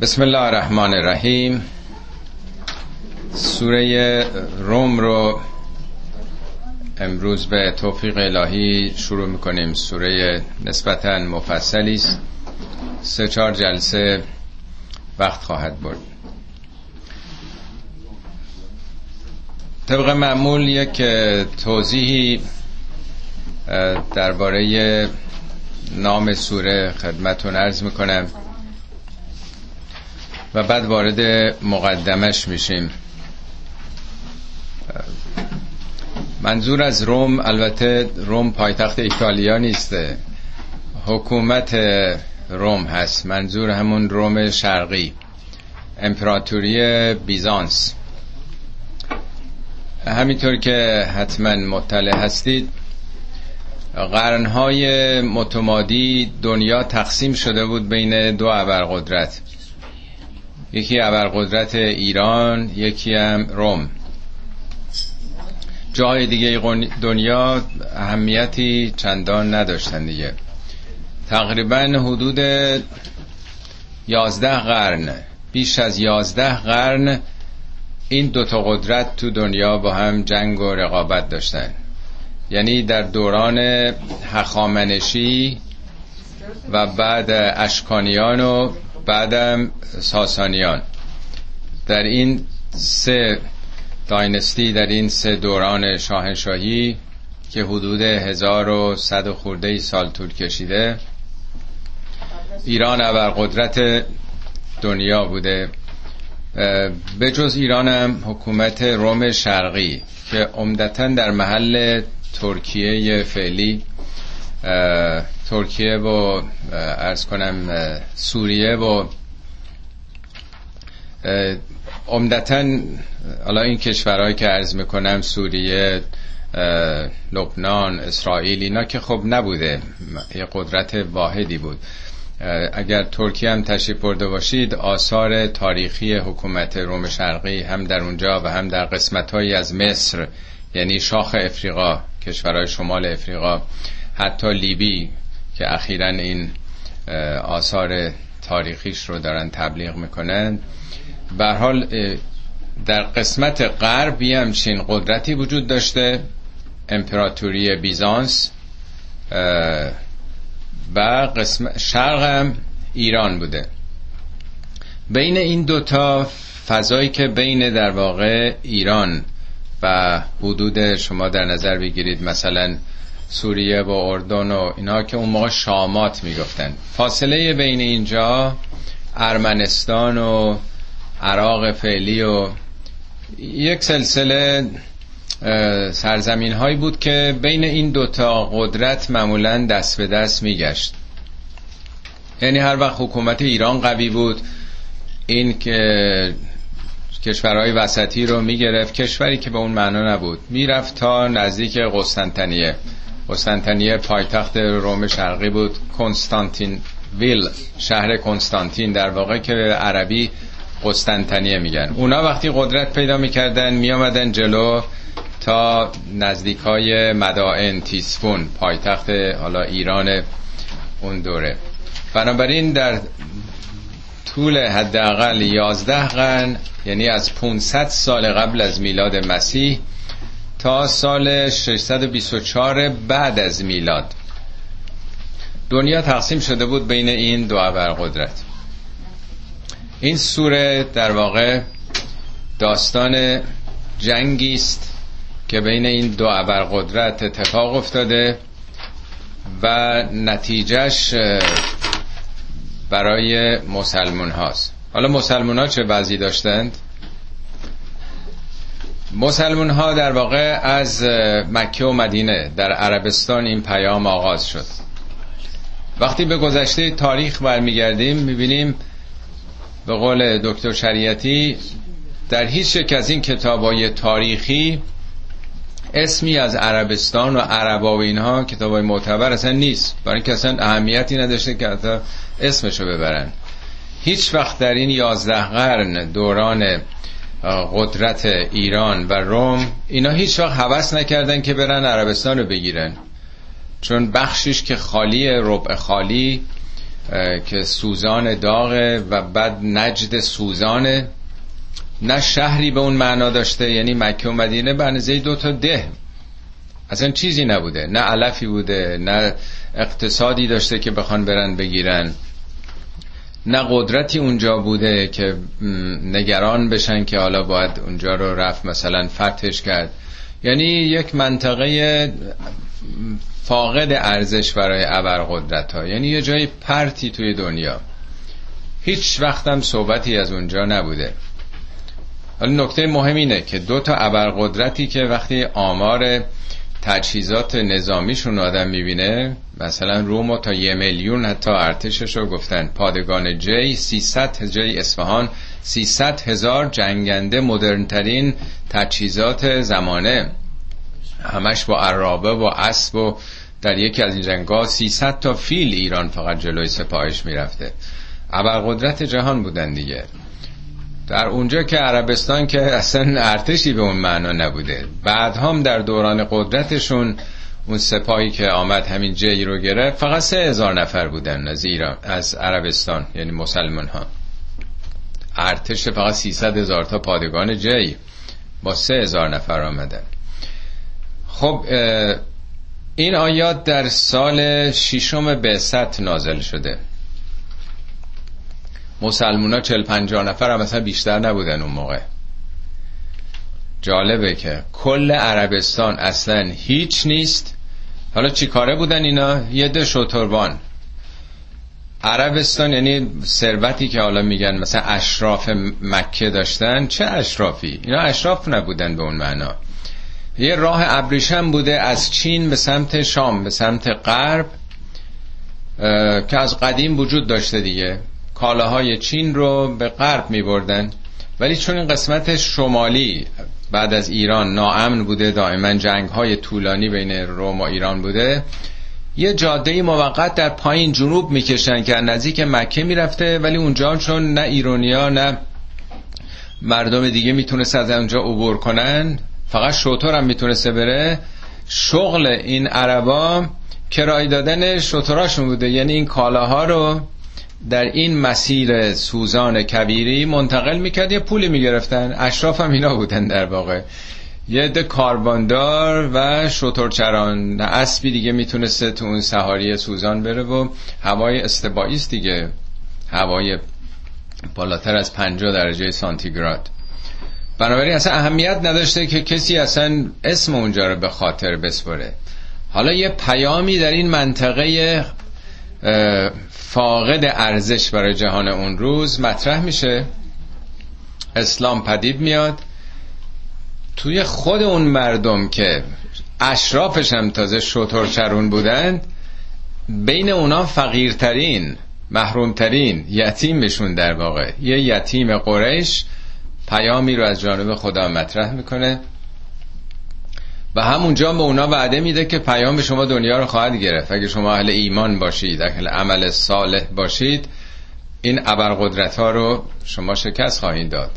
بسم الله الرحمن الرحیم سوره روم رو امروز به توفیق الهی شروع می‌کنیم. سوره نسبتا مفصلی است. سه چهار جلسه وقت خواهد برد. طبق معمول یک توضیحی درباره نام سوره خدمتون عرض می‌کنم. و بعد وارد مقدمش میشیم. منظور از روم البته روم پایتخت ایتالیا نیسته. حکومت روم هست. منظور همون روم شرقی. امپراتوری بیزانس. همینطور که حتما مطلع هستید قرنهای متمادی دنیا تقسیم شده بود بین دو ابرقدرت. یکی ابرقدرت ایران یکی هم روم. جای دیگه دنیا اهمیتی چندان نداشتن دیگه. تقریبا حدود یازده قرن بیش از یازده قرن این دوتا قدرت تو دنیا با هم جنگ و رقابت داشتن. یعنی در دوران هخامنشی و بعد اشکانیان و بعدم ساسانیان. در این سه داینستی در این سه دوران شاهنشاهی که حدود 1100 خورده سال طول کشیده ایران قدرت دنیا بوده. به جز ایران هم حکومت روم شرقی که عمدتا در محل ترکیه فعلی ترکیه و ارز کنم سوریه و عمدتا حالا این کشورهایی که عرض می‌کنم سوریه لبنان اسرائیل اینا که خب نبوده یه قدرت واحدی بود. اگر ترکیه هم تشریف برده باشید آثار تاریخی حکومت روم شرقی هم در اونجا و هم در قسمت از مصر یعنی شاخ افریقا کشورهای شمال افریقا حتی لیبی که اخیرا این آثار تاریخیش رو دارن تبلیغ می‌کنن. به حال در قسمت غرب یه همچین قدرتی وجود داشته امپراتوری بیزانس و قسمت شرق هم ایران بوده. بین این دوتا فضایی که بین در واقع ایران و حدود شما در نظر بگیرید مثلا سوریه و اردن و اینا که اون موقع شامات می‌گفتن. فاصله بین اینجا ارمنستان و عراق فعلی و یک سلسله سرزمین هایی بود که بین این دوتا قدرت معمولا دست به دست میگشت. یعنی هر وقت حکومت ایران قوی بود این که کشورهای وسطی رو می‌گرفت کشوری که به اون معنا نبود. می‌رفت تا نزدیک قسطنطنیه. قسطنطنیه پایتخت روم شرقی بود. کنستانتین ویل شهر کنستانتین در واقع که عربی قسطنطنیه میگن. اونا وقتی قدرت پیدا می‌کردن میامدن جلو تا نزدیک های مدائن تیسفون پایتخت حالا ایران اون دوره. بنابراین در طول حداقل 11 قرن یعنی از 500 سال قبل از میلاد مسیح تا سال 624 بعد از میلاد. دنیا تقسیم شده بود بین این دو ابرقدرت. این سوره در واقع داستان جنگی است که بین این دو ابرقدرت اتفاق افتاده و نتیجهش برای مسلمون هاست حالا مسلمون ها چه وضعی داشتند؟ مسلمون ها در واقع از مکه و مدینه در عربستان این پیام آغاز شد. وقتی به گذشته تاریخ برمیگردیم می‌بینیم به قول دکتر شریعتی در هیچ یک از این کتابای تاریخی اسمی از عربستان و عربا و اینها کتابای معتبر اصلا نیست. برای اینکه اصلا اهمیتی نداشته که حتی اسمشو ببرن. هیچ وقت در این یازده قرن دوران قدرت ایران و روم اینا هیچ وقت حوض نکردن که برن عربستان رو بگیرن. چون بخشش که خالی ربع خالی که سوزان داغه و بعد نجد سوزانه نه شهری به اون معنا داشته یعنی مکه و مدینه به اندازه دو تا ده. اصلا چیزی نبوده نه علفی بوده نه اقتصادی داشته که بخوان برن بگیرن. نه قدرتی اونجا بوده که نگران بشن که حالا باید اونجا رو رفت مثلا فتحش کرد. یعنی یک منطقه فاقد ارزش برای ابرقدرت ها یعنی یه جای پرتی توی دنیا. هیچ وقتم صحبتی از اونجا نبوده. حالا نکته مهم اینه که دو تا ابرقدرتی که وقتی آمار تجهیزات نظامیشون آدم می‌بینه. مثلا روم تا یه میلیون حتی ارتشش رو گفتن. پادگان جی 300 جی اصفهان 300 هزار جنگنده مدرنترین تجهیزات زمانه. همش با عرابه و اسب و در یکی از این جنگا 300 تا فیل ایران فقط جلوی سپاهش می‌رفته. ابرقدرت جهان بودن دیگه. در اونجا که عربستان که اصلا ارتشی به اون معنا نبوده. بعد هم در دوران قدرتشون اون سپاهی که آمد همین جی رو گرفت فقط سه هزار نفر بودن از از عربستان یعنی مسلمان ها ارتش فقط 300 هزار تا پادگان جی با سه هزار نفر آمدن. خب این آیات در سال ششم بعثت نازل شده. مسلمونا چل پنجاه نفر هم مثلا بیشتر نبودن اون موقع. جالبه که کل عربستان اصلا هیچ نیست. حالا چی کاره بودن اینا؟ یه ده شتربان عربستان یعنی ثروتی که حالا میگن مثلا اشراف مکه داشتن. چه اشرافی؟ اینا اشراف نبودن به اون معنا. یه راه ابریشم بوده از چین به سمت شام به سمت غرب که از قدیم وجود داشته دیگه. کالاهای چین رو به غرب می بردن ولی چون این قسمت شمالی بعد از ایران ناامن بوده دائما جنگ های طولانی بین روم و ایران بوده یه جاده موقت در پایین جنوب می‌کشن که نزدیک مکه می‌رفته. ولی اونجا چون نه ایرونیا نه مردم دیگه می‌تونست از اونجا عبور کنن فقط شطور هم می‌تونسته بره. شغل این عربا کرای دادن شطوراشون بوده. یعنی این کالاها رو در این مسیر سوزان کبیری منتقل می‌کرد. یه پولی می‌گرفتن. اشراف هم اینا بودن در واقع. یه ده کارباندار و شطورچران اسبی دیگه می‌تونسته تو اون سهاری سوزان بره و هوای استبایی دیگه. هوای بالاتر از 50 درجه سانتیگراد. بنابراین اصلا اهمیت نداشته که کسی اصلا اسم اونجا رو به خاطر بسپره. حالا یه پیامی در این منطقه فاقد ارزش برای جهان اون روز مطرح میشه. اسلام پدید میاد. توی خود اون مردم که اشرافش هم تازه شطور چرون بودند بین اونا فقیرترین محرومترین یتیمشون در واقع. یه یتیم قریش پیامی رو از جانب خدا مطرح می‌کنه. و همونجا به اونا وعده میده که پیام شما دنیا رو خواهد گرفت. اگه شما اهل ایمان باشید اهل عمل صالح باشید این ابرقدرت ها رو شما شکست خواهید داد.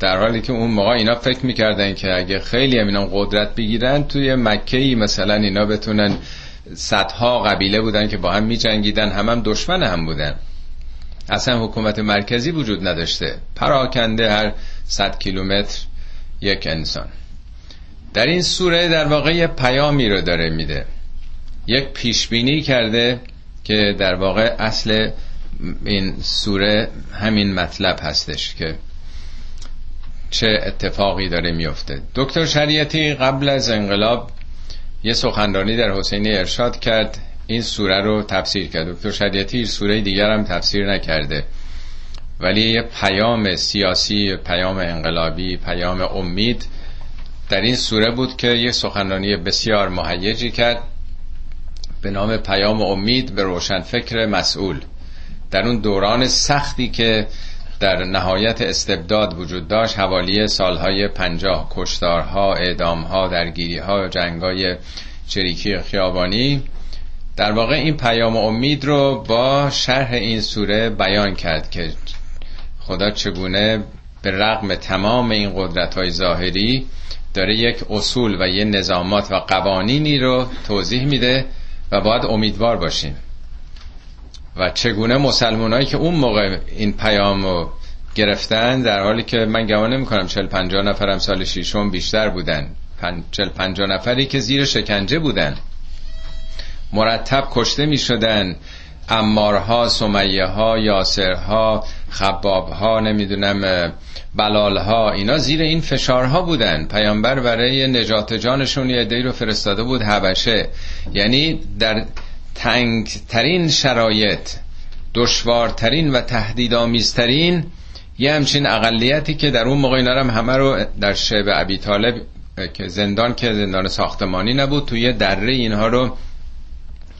در حالی که اون موقع اینا فکر می‌کردن که اگه خیلی هم اینا قدرت بگیرن توی مکه ای مثلا اینا بتونن صدها قبیله بودن که با هم میجنگیدن هم هم دشمن هم بودن. اصلا حکومت مرکزی وجود نداشته. پراکنده هر صد کیلومتر یک انسان. در این سوره در واقع یه پیامی رو داره میده. یک پیشبینی کرده که در واقع اصل این سوره همین مطلب هستش که چه اتفاقی داره میفته. دکتر شریعتی قبل از انقلاب یه سخنرانی در حسین ارشاد کرد. این سوره رو تفسیر کرد. دکتر شریعتی سوره دیگر هم تفسیر نکرده. ولی یه پیام سیاسی پیام انقلابی پیام امید در این سوره بود که یک سخنرانی بسیار مهیجی کرد به نام پیام امید به روشن فکر مسئول. در اون دوران سختی که در نهایت استبداد وجود داشت حوالی سالهای پنجاه کشتارها اعدامها درگیریها جنگای چریکی خیابانی. در واقع این پیام امید رو با شرح این سوره بیان کرد که خدا چگونه به رغم تمام این قدرت های ظاهری داره یک اصول و یه نظامات و قوانینی رو توضیح میده و باید امیدوار باشیم. و چگونه مسلمانایی که اون موقع این پیام رو گرفتن در حالی که من گمان نمی کنم 40 50 نفرم سال ششم بیشتر بودن 40 50 نفری که زیر شکنجه بودن مرتب کشته می شدن امارها سمیه ها یاسرها خبابها نمی‌دونم بلالها اینا زیر این فشارها بودن. پیامبر برای نجات جانشون یه رو فرستاده بود حبشه. یعنی در تنگترین شرایط دشوارترین و تهدیدآمیزترین یه همچین اقلیتی که در اون موقع اینا همه رو در شعب ابی طالب که زندان که زندان ساختمانی نبود توی دره اینها رو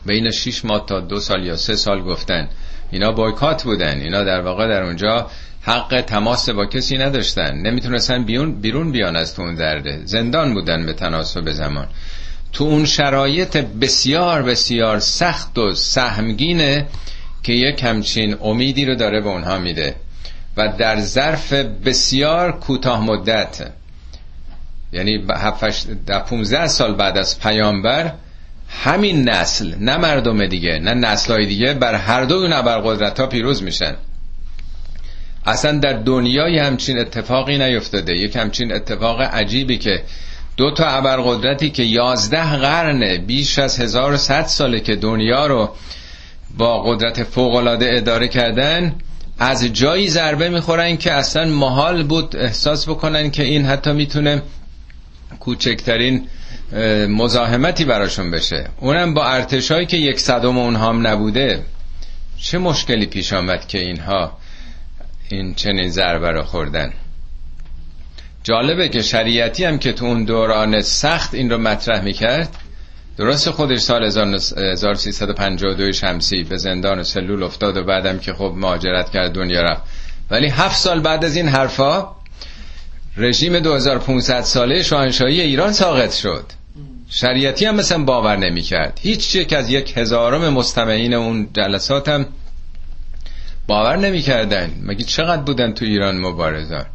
بین 6 ماه تا دو سال یا سه سال گفتن. اینا بایکات بودن. اینا در واقع در اونجا حق تماس با کسی نداشتن. نمی‌تونستن بیرون بیرون بیان از تو اون درده زندان بودن به تناسب زمان. تو اون شرایط بسیار بسیار سخت و سهمگینه که یک همچین امیدی رو داره به اونها میده. و در ظرف بسیار کوتاه مدت یعنی 15 سال بعد از پیامبر همین نسل نه مردم دیگه نه نسلهای دیگه بر هر دو این ابرقدرت ها پیروز میشن. اصلا در دنیای همچین اتفاقی نیفتاده. یک همچین اتفاق عجیبی که دو تا ابرقدرتی که یازده قرنه بیش از 1100 ساله که دنیا رو با قدرت فوقالعاده اداره کردن از جایی ضربه می‌خورن که اصلا محال بود احساس بکنن که این حتی می‌تونه کوچکترین مزاحمتی براشون بشه. اونم با ارتشایی که یک صدم اونها هم نبوده چه مشکلی پیش آمد که اینها این چنین ضربه رو خوردن؟ جالبه که شریعتی هم که تو اون دوران سخت این رو مطرح می‌کرد درست خودش سال 1352 شمسی به زندان سلول افتاد و بعدم که خب مهاجرت کرد دنیا رفت. ولی هفت سال بعد از این حرفا رژیم 2500 ساله شاهنشاهی ایران ساقط شد. شریعتی هم مثلا باور نمی کرد هیچ یک از یک هزارم مستمعین اون جلسات هم باور نمی کردن مگه چقدر بودن تو ایران مبارزان؟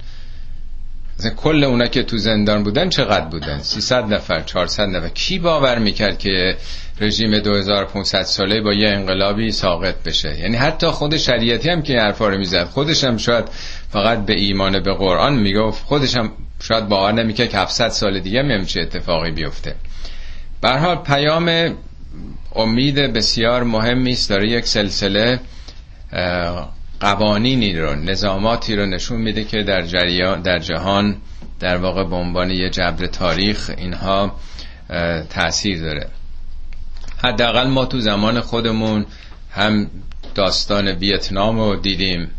مثلا کل اونا که تو زندان بودن چقدر بودن؟ 300 نفر 400 نفر. کی باور می‌کرد که رژیم 2500 ساله با یه انقلابی ساقط بشه؟ یعنی حتی خود شریعتی هم که این حرفا رو می‌زد. خودش هم شاید فقط به ایمان به قرآن می‌گفت. خودش هم شاید باور نمی‌کرد که 700 سال دیگه هم چه اتفاقی بیفته. حال پیام امید بسیار مهمی است. داره یک سلسله قوانینی رو نظاماتی رو نشون میده که در جریان در جهان در واقع به عنوان یه جبر تاریخ اینها تاثیر داره. حداقل ما تو زمان خودمون هم داستان ویتنام رو دیدیم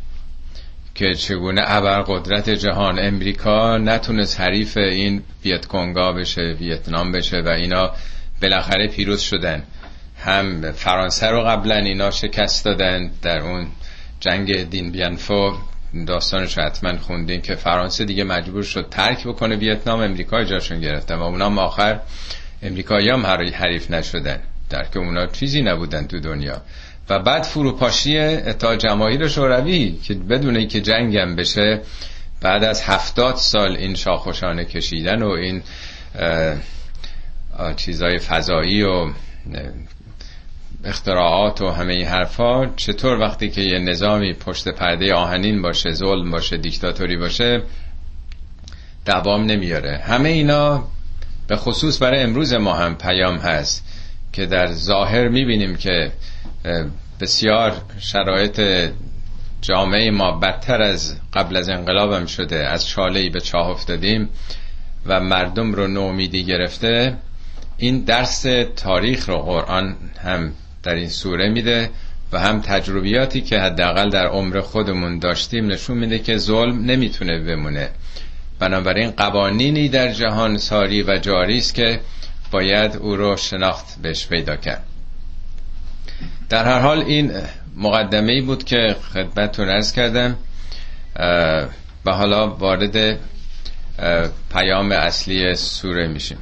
که چگونه ابرقدرت جهان امریکا نتونست حریف این ویتکونگا بشه ویتنام بشه و اینا بالاخره پیروز شدن. هم فرانسه رو قبلا اینا شکست دادن در اون جنگ دین بیانفو. داستانش حتما خوندین که فرانسه دیگه مجبور شد ترک بکنه ویتنام. امریکا جاشون گرفتن و اونا آخر امریکایی هم حریف نشدن. در که اونا چیزی نبودن تو دنیا. و بعد فروپاشی اتحاد جماهیر شوروی که بدون که جنگم بشه بعد از هفتاد سال این شاخوشانه کشیدن و این چیزای فضایی و اختراعات و همه این حرفا. چطور وقتی که یه نظامی پشت پرده آهنین باشه ظلم باشه دیکتاتوری باشه دوام نمیاره. همه اینا به خصوص برای امروز ما هم پیام هست که در ظاهر می‌بینیم که بسیار شرایط جامعه ما بدتر از قبل از انقلابم شده. از چاله به چاه افتادیم و مردم رو نومیدی گرفته. این درس تاریخ رو قرآن هم در این سوره میده و هم تجربیاتی که حداقل در عمر خودمون داشتیم نشون میده که ظلم نمی‌تونه بمونه. بنابراین قوانینی در جهان ساری و جاری است که باید او رو شناخت بهش پیدا کرد. در هر حال این مقدمه ای بود که خدمتتون ارز کردم. و حالا وارد پیام اصلی سوره میشیم.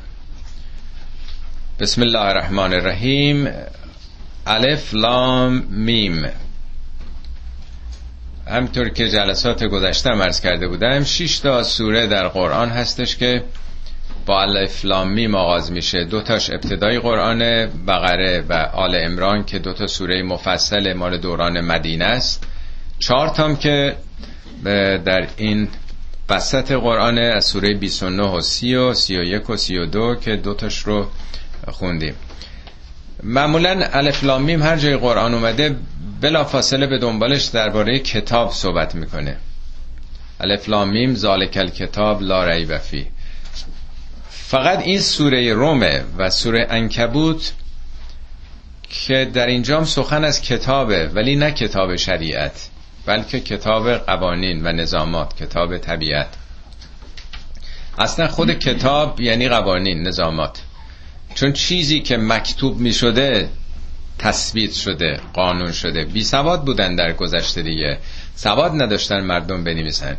بسم الله الرحمن الرحیم الف لام میم همطور که جلسات گذشته مرز کرده بودم 6 تا سوره در قرآن هستش که با الفلامی آغاز میشه دوتاش ابتدای قرآن بقره و آل امران که دوتا سوره مفصل مال دوران مدینه است چهار تام که در این وسط قرآن از سوره 29 و 30 و 31 و 32 که دوتاش رو خوندیم. معمولا الف لام هر جای قرآن اومده بلا فاصله به دنبالش درباره کتاب صحبت می‌کنه. الف لام میم ذالک الکتاب لا ریب فی. فقط این سوره رومه و سوره انکبوت که در اینجام سخن از کتابه ولی نه کتاب شریعت بلکه کتاب قوانین و نظامات کتاب طبیعت. اصلا خود کتاب یعنی قوانین نظامات. چون چیزی که مکتوب می شده تثبیت شده قانون شده. بی سواد بودن در گذشته دیگه. سواد نداشتن مردم بنویسن.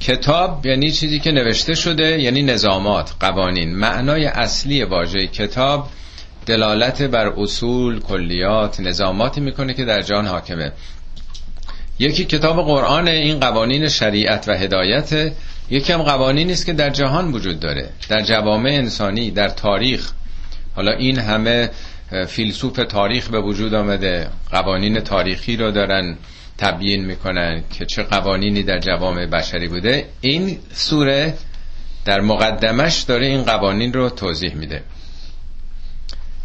کتاب یعنی چیزی که نوشته شده یعنی نظامات قوانین. معنای اصلی واژه کتاب دلالت بر اصول کلیات نظاماتی می‌کنه که در جان حاکمه. یکی کتاب قرآن این قوانین شریعت و هدایت. یکی هم قوانینی است که در جهان وجود داره. در جوامع انسانی در تاریخ. حالا این همه فیلسوف تاریخ به وجود آمده قوانین تاریخی رو دارن تبیین می‌کنن که چه قوانینی در جوامع بشری بوده. این سوره در مقدمش داره این قوانین رو توضیح میده.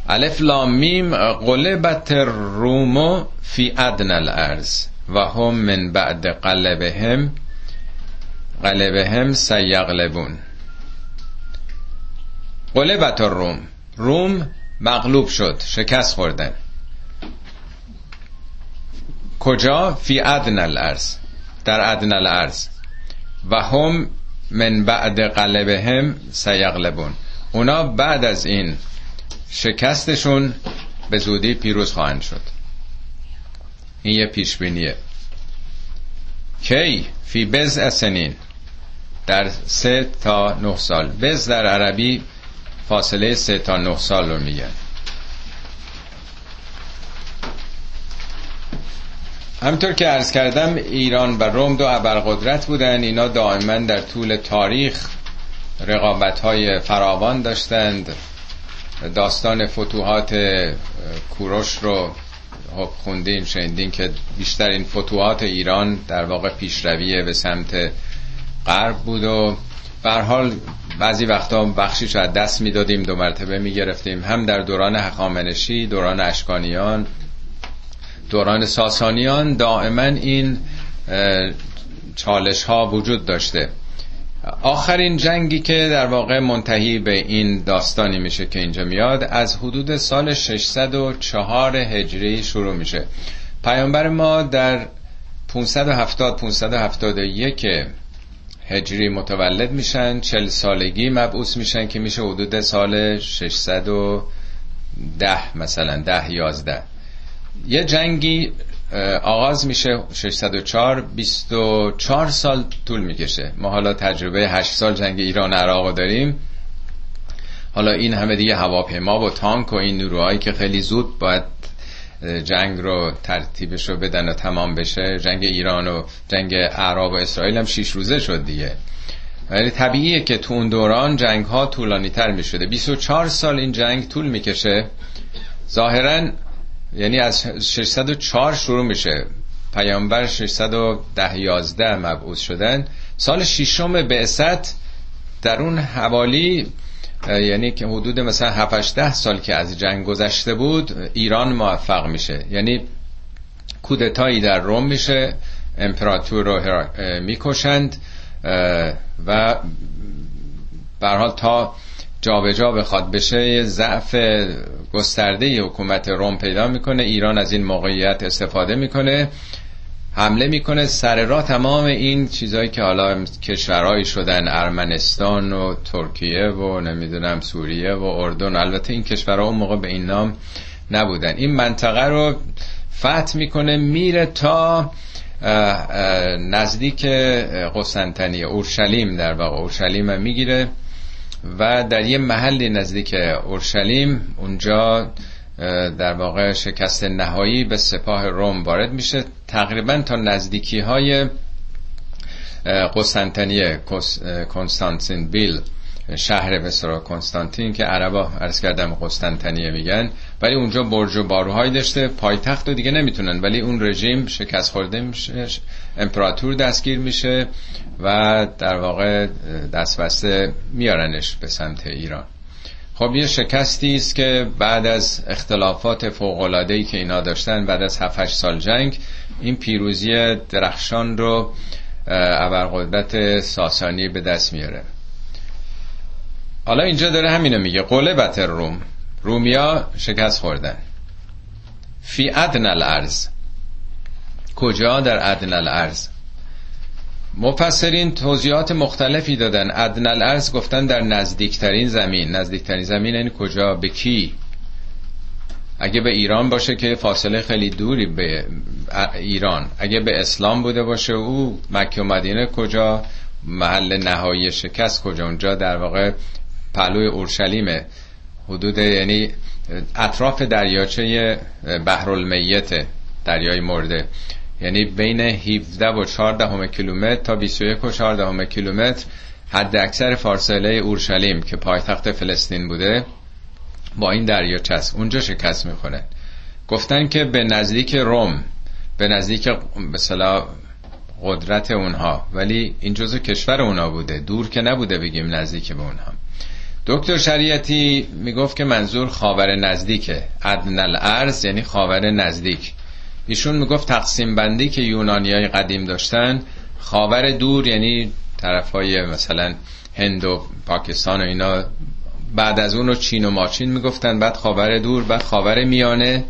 الف لام میم قلبت رومو فی ادن الارض و هم من بعد قلبهم قلبهم سیغلبون. قلبت الروم. روم مغلوب شد شکست خوردن. کجا؟ فی ادن الارض در ادن الارض. و هم من بعد قلبهم سیغلبون. اونا بعد از این شکستشون به زودی پیروز خواهند شد. این یه پیش بینیه کی؟ فی بز سنین. در سه تا نه سال. بز در عربی فاصله سه تا نه سال رو میگن. همطور که عرض کردم ایران و روم دو ابرقدرت بودن. اینا دائما در طول تاریخ رقابت های فراوان داشتند. داستان فتوحات کوروش رو خوندین شنیدین که بیشتر این فتوحات ایران در واقع پیشرویه به سمت غرب بود و حال بعضی وقتا بخشیش از دست می‌دادیم دو مرتبه می‌گرفتیم. هم در دوران هخامنشی دوران اشکانیان دوران ساسانیان دائما این چالش ها وجود داشته. آخرین جنگی که در واقع منتهی به این داستانی میشه که اینجا میاد از حدود سال 604 هجری شروع میشه. پیامبر ما در 570 571 هجری متولد میشن 40 سالگی مبعوث میشن که میشه حدود سال 610 مثلا 10 11 یه جنگی آغاز میشه 604 24 سال طول می‌کشه. ما حالا تجربه 8 سال جنگ ایران عراق داریم. حالا این همه دیگه هواپیما و تانک و این نیروهایی که خیلی زود باید جنگ رو ترتیبش رو بدن و تمام بشه. جنگ ایران و جنگ عرب و اسرائیل هم 6 روزه شد دیگه. ولی طبیعیه که تو اون دوران جنگ ها طولانی تر می شده 24 سال این جنگ طول می‌کشه. ظاهرا یعنی از 604 شروع میشه. پیامبر 610 11 مبعوث شدن. سال ششم بعثت در اون حوالی یعنی که حدود مثلا 7 ده سال که از جنگ گذشته بود ایران موفق میشه. یعنی کودتایی در روم میشه امپراتور رو می‌کشند و برحال تا جابجا جا بخواد بشه ضعف گسترده حکومت روم پیدا می‌کنه. ایران از این موقعیت استفاده می‌کنه. حمله می‌کنه سر راه تمام این چیزهایی که حالا کشورهایی شدن ارمنستان و ترکیه و نمی‌دونم سوریه و اردن. البته این کشورها اون موقع به این نام نبودن. این منطقه رو فتح می‌کنه میره تا نزدیک قسطنطنیه اورشلیم در واقع. اورشلیم می‌گیره و در یه محلی نزدیک اورشلیم اونجا در واقع شکست نهایی به سپاه روم وارد میشه. تقریبا تا نزدیکی های قسطنطنیه کنستانتین بیل شهر بسرا کنستانتین که عربا عرض کردم قسطنطنیه میگن. ولی اونجا برج و باروهایی داشته پایتخت رو دیگه نمی‌تونن. ولی اون رژیم شکست خورده میشه امپراتور دستگیر میشه و در واقع دستبسته میارنش به سمت ایران. خب یه شکستی است که بعد از اختلافات فوق ای که اینا داشتن بعد از 7 سال جنگ این پیروزی درخشان رو ابرقدرت ساسانی به دست میاره. حالا اینجا داره همینو میگه. قلبت روم. رومیا شکست خوردن. فی ادن الارض. کجا در ادن الارض؟ مفسرین توضیحات مختلفی دادن. ادن الارض گفتن در نزدیکترین زمین. نزدیکترین زمین این کجا؟ به کی؟ اگه به ایران باشه که فاصله خیلی دوری به ایران. اگه به اسلام بوده باشه او مکه و مدینه کجا؟ محل نهایی شکست کجا؟ اونجا در واقع پهلوی اورشلیمه. حدود یعنی اطراف دریاچه بحرالمیت دریای مرده. یعنی بین 17 و 14 کیلومتر تا 21 و 14 کیلومتر حد اکثر فاصله اورشلیم که پایتخت فلسطین بوده با این دریاچه است اونجا شکست می‌کنه گفتن که به نزدیک روم به نزدیک مثلا قدرت اونها ولی این جزو کشور اونها بوده. دور که نبوده بگیم نزدیک به اونها. دکتر شریعتی می‌گفت که منظور خاور نزدیکه. ادن الارض یعنی خاور نزدیک. ایشون می‌گفت تقسیم بندی که یونانی های قدیم داشتن خاور دور یعنی طرف های مثلا هند و پاکستان و اینا بعد از اون رو چین و ماچین می‌گفتن بعد خاور دور بعد خاور میانه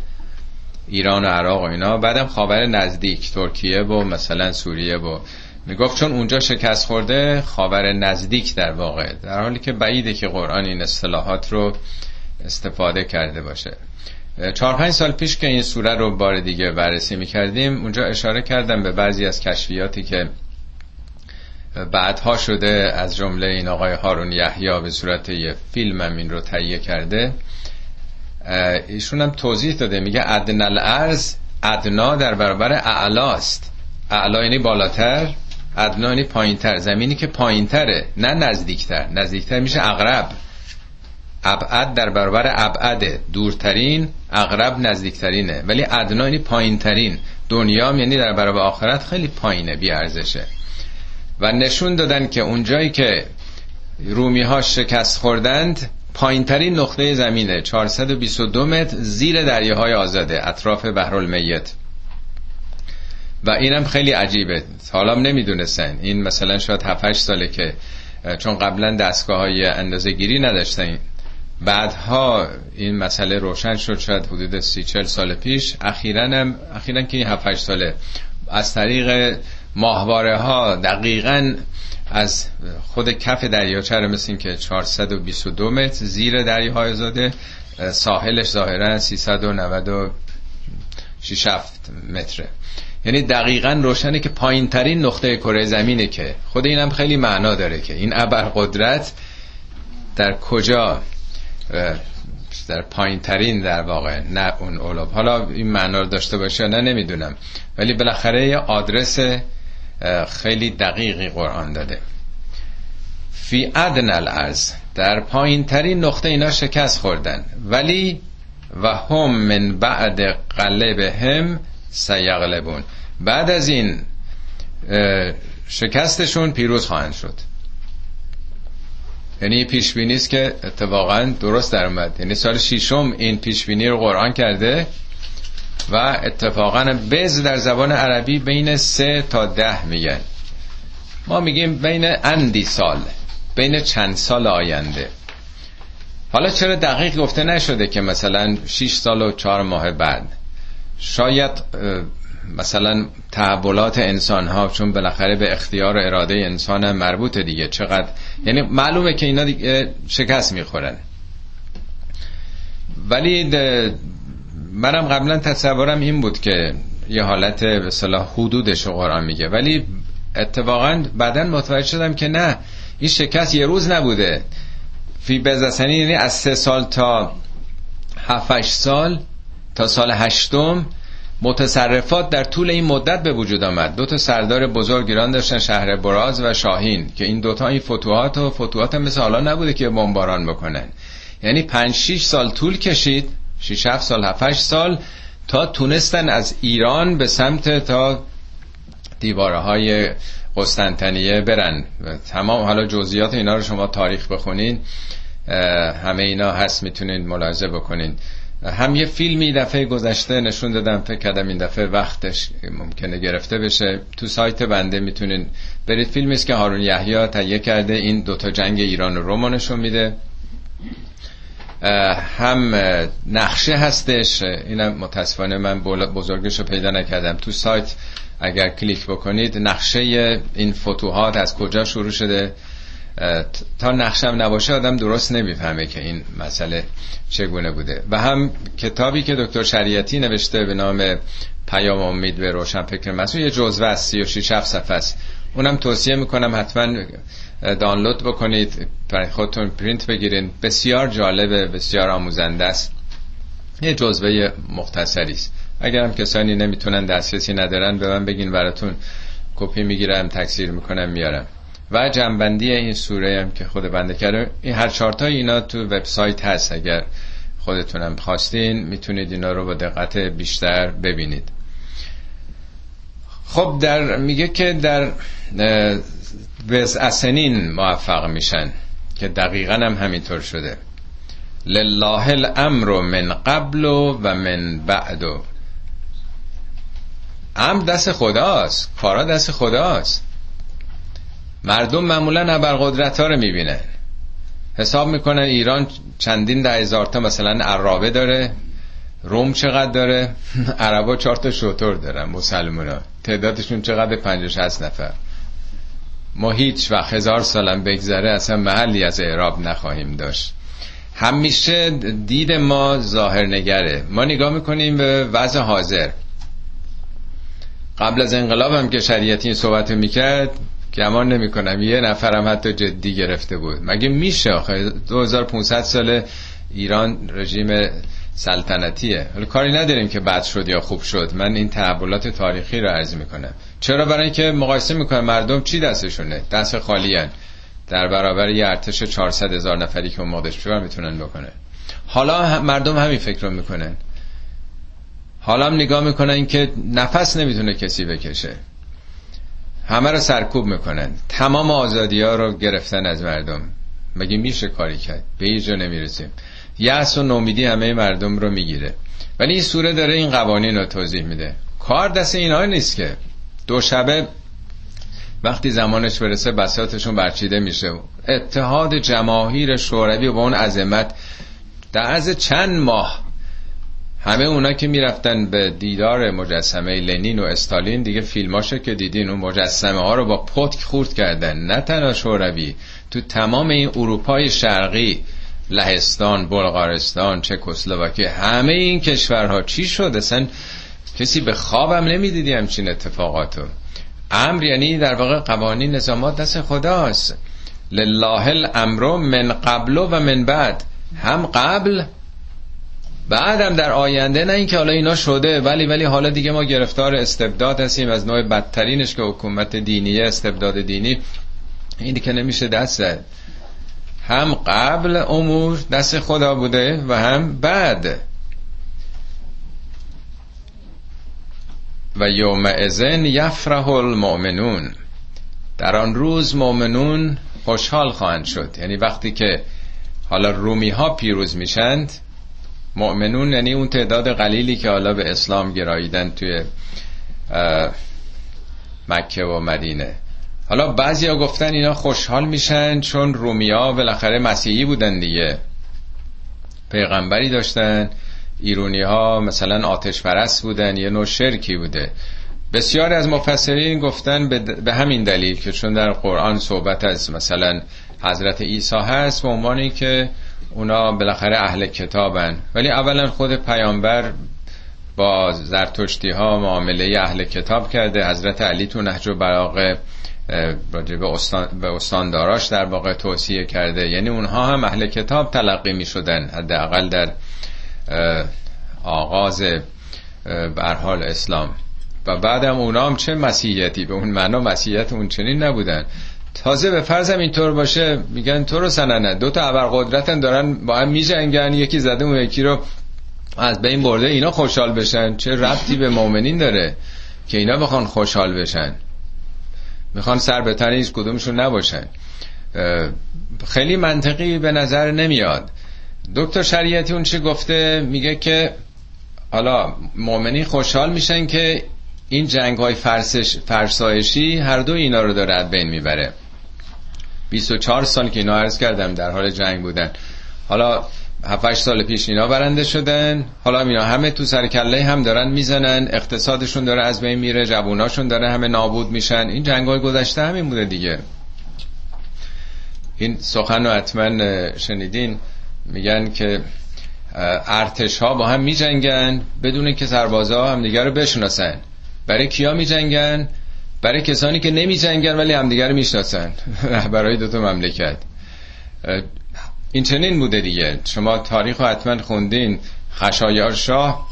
ایران و عراق و اینا بعدم خاور نزدیک ترکیه و مثلا سوریه و می‌گفت چون اونجا شکست خورده خاور نزدیک در واقع در حالی که بعیده که قرآن این اصطلاحات رو استفاده کرده باشه. چهار پنج سال پیش که این سوره رو بار دیگه بررسی می‌کردیم اونجا اشاره کردم به بعضی از کشفیاتی که بعدها شده از جمله این آقای هارون یحیی به صورت یه فیلم هم این رو تهیه کرده. ایشون هم توضیح داده میگه ادنا الارض ادنا در برابر اعلاست اعلا یعنی بالاتر ادنا یعنی پایینتر زمینی که پایینتره نه نزدیکتر. نزدیکتر میشه اقرب. ابعد در برابر ابعده دورترین اقرب نزدیکترینه. ولی ادنا یعنی پایینترین. دنیا یعنی در برابر آخرت خیلی پایینه بی ارزشه و نشون دادن که اونجایی که رومی ها شکست خوردند پایینترین نقطه زمینه. 422 متر زیر دریاهای آزاده اطراف بحرالمیت. و اینم خیلی عجیبه. حالا نمی‌دونستن. این مثلا شاید 7 ساله که چون قبلا دستگاه های اندازه گیری نداشتن. بعدها این مسئله روشن شد شاید حدود سی چل سال پیش. اخیرا اخیرا که این 7 ساله. از طریق ماهواره ها دقیقا از خود کف دریاچه رو مثل که 422 متر زیر دریاهای زاده ساحلش ظاهرا 396 متره. یعنی دقیقا روشنه که پایین ترین نقطه کره زمینه که خود اینم خیلی معنا داره که این ابرقدرت در کجا در پایین ترین در واقع نه اون اولاب حالا این معنا رو داشته باشه نه نمی‌دونم. ولی بالاخره یه آدرس خیلی دقیقی قرآن داده. فی ادن الارض. در پایین ترین نقطه اینا شکست خوردن. ولی و هم من بعد قلبهم سیغلبون. بعد از این شکستشون پیروز خواهند شد. یعنی پیش بینی است که اتفاقا درست در اومد. یعنی سال ششم این پیش بینی رو قرآن کرده و اتفاقا بز در زبان عربی بین سه تا ده میگن. ما میگیم بین اندی سال بین چند سال آینده. حالا چرا دقیق گفته نشده که مثلا 6 سال و 4 ماه بعد؟ شاید مثلا تحولات انسان ها چون بالاخره به اختیار و اراده انسان مربوط دیگه. چقدر؟ یعنی معلومه که اینا دیگه شکست می‌خورن. ولی منم قبلا تصورم این بود که یه حالت به صلاح حدودش قرآن میگه. ولی اتفاقا بعدا متوجه شدم که نه این شکست یه روز نبوده. فی بزسنی یعنی از سه سال تا هفت سال تا سال هشتم متصرفات در طول این مدت به وجود آمد. دو تا سردار بزرگ ایران داشتن شهر براز و شاهین که این دوتا این فتوحات و فتوحات مثل حالا نبوده که بمباران بکنن. یعنی 5 6 سال طول کشید 6 7 سال 7 8 سال تا تونستن از ایران به سمت تا دیواره های قسطنطنیه برن. تمام حالا جزئیات اینا رو شما تاریخ بخونین همه اینا هست می‌تونین ملاحظه بکنین. هم یه فیلمی دفعه گذشته نشون دادم فکر کردم این دفعه وقتش ممکنه گرفته بشه. تو سایت بنده می‌تونین برید. فیلمی است که هارون یحیی تهیه کرده. این دوتا جنگ ایران و روم نشون میده. هم نقشه هستش. اینم متاسفانه من بزرگش رو پیدا نکردم. تو سایت اگر کلیک بکنید نقشه این فتوحات از کجا شروع شده؟ تا نقشم نباشه آدم درست نمی‌فهمه که این مسئله چگونه بوده. و هم کتابی که دکتر شریعتی نوشته به نام پیام امید به روشن فکر مسئول یه جزوه از 36 صفحه است. اونم توصیه می‌کنم حتما دانلود بکنید خودتون پرینت بگیرین. بسیار جالبه بسیار آموزنده است. یه جزوه مختصری است. اگرم کسانی نمی‌تونن دسترسی ندارن به من بگین براتون کپی می‌گیرم تکثیر می‌کنم میارم. و جنبندی این سوره هم که خود بنده کرده. این هر چارتا اینا تو وبسایت هست. اگر خودتونم خواستین می‌تونید اینا رو با دقت بیشتر ببینید. خب در میگه که در اسنین موفق میشن که دقیقا هم همینطور شده. لله الامر من قبل و من بعد. امر دست خداست. کارا دست خداست. مردم معمولا ابرقدرت ها رو می‌بینن. حساب می‌کنن ایران چندین ده هزار تا مثلا عرابه داره. روم چقدر داره؟ عربا چهار تا شطور دارن مسلمان تعدادشون چقدر؟ پنجش هست نفر. ما هیچ وقت هزار سالم بگذره اصلا محلی از اعراب نخواهیم داشت. همیشه دید ما ظاهر نگره. ما نگاه می‌کنیم به وضع حاضر. قبل از انقلاب هم که شریعتی این صحبت می‌کرد گمان نمی کنم یه نفرم حتی جدی گرفته بود. مگه میشه آخه؟ 2500 سال ایران رژیم سلطنتیه. حالا کاری نداریم که بد شد یا خوب شد. من این تحولات تاریخی رو عرض می‌کنم. چرا؟ برای اینکه مقایسه می‌کنم. مردم چی دستشونه؟ دست خالی هن. در برابر یه ارتش 400 هزار نفری که اون موقعش می‌تونن بکنه حالا مردم همین فکر رو می‌کنن. حالا هم نگاه می‌کنن که نفس نمی‌تونه کسی بکشه. همه رو سرکوب می‌کنن. تمام آزادی ها رو گرفتن از مردم. مگه میشه کاری کرد؟ به یه جا نمی‌رسیم. یأس و نومیدی همه مردم رو می‌گیره. ولی این سوره داره این قوانین رو توضیح میده. کار دست اینها نیست که. دو شبه وقتی زمانش برسه بساتشون برچیده میشه. اتحاد جماهیر شوروی با اون عظمت در از چند ماه همه اونا که می‌رفتن به دیدار مجسمه لنین و استالین دیگه فیلماشو که دیدین اون مجسمه ها رو با پتک خورد کردن. نه تنها شوروی تو تمام این اروپای شرقی لهستان بلغارستان چکسلواکی همه این کشورها چی شد؟ اصلا کسی به خوابم نمی‌دیدی همچین اتفاقاتو. امر یعنی در واقع قوانین نظامات دست خداست. لله الامر من قبل و من بعد. هم قبل بعدم در آینده نه اینکه حالا اینا شده ولی ولی حالا دیگه ما گرفتار استبداد هستیم از نوع بدترینش که حکومت دینیه استبداد دینی. اینی که نمیشه دست هم قبل امور دست خدا بوده و هم بعد. و یوم ازن یفرح المؤمنون. در آن روز مؤمنون خوشحال خواهند شد. یعنی وقتی که حالا رومی ها پیروز میشند مؤمنون یعنی اون تعداد قلیلی که حالا به اسلام گراییدن توی مکه و مدینه. حالا بعضی ها گفتن اینا خوشحال میشن چون رومیا بالاخره مسیحی بودن دیگه. پیغمبری داشتن ایرونی ها مثلا آتش پرست بودن یه نوع شرکی بوده. بسیاری از مفسرین گفتن به همین دلیل که چون در قرآن صحبت از مثلا حضرت عیسی هست به عنوانی که اونا بالاخره اهل کتابن. ولی اولا خود پیامبر با زرتشتی ها معامله اهل کتاب کرده. حضرت علی تو نهج راجع به, استان به استانداراش در واقع توصیه کرده. یعنی اونها هم اهل کتاب تلقی می شدن حداقل در آغاز بر حال اسلام. و بعدم اونا هم چه مسیحیتی؟ به اون معنا مسیحیت اون چنین نبودن. تازه به فرضم اینطور باشه میگن تو رو سننه. دو تا ابرقدرتن دارن با هم میجنگن یکی زده اون یکی رو از بین برده اینا خوشحال بشن. چه ربطی به مؤمنین داره که اینا بخوان خوشحال بشن؟ می‌خوان سر به تن هیچ کدومشون نباشن. خیلی منطقی به نظر نمیاد. دکتر شریعتی اون چی گفته؟ میگه که حالا مؤمنی خوشحال میشن که این جنگ های فرسایشی هر دو اینا رو داره بین می‌بره. 24 سال که اینا عرض کردم در حال جنگ بودن. حالا 7 سال پیش اینا برنده شدن. حالا اینا همه تو سر کله هم دارن می‌زنن. اقتصادشون داره از بین میره جووناشون داره همه نابود میشن. این جنگ های گذشته همین بوده دیگه. این سخن رو حتما شنیدین. میگن که ارتش ها با هم میجنگن بدون که سربازا هم دیگر رو بشناسن. برای کیا میجنگن؟ برای کسانی که نمیجنگن ولی همدیگر رو رهبرای دو تا مملکت. این چنین بوده دیگه. شما تاریخ رو حتما خوندین. خشایار شاه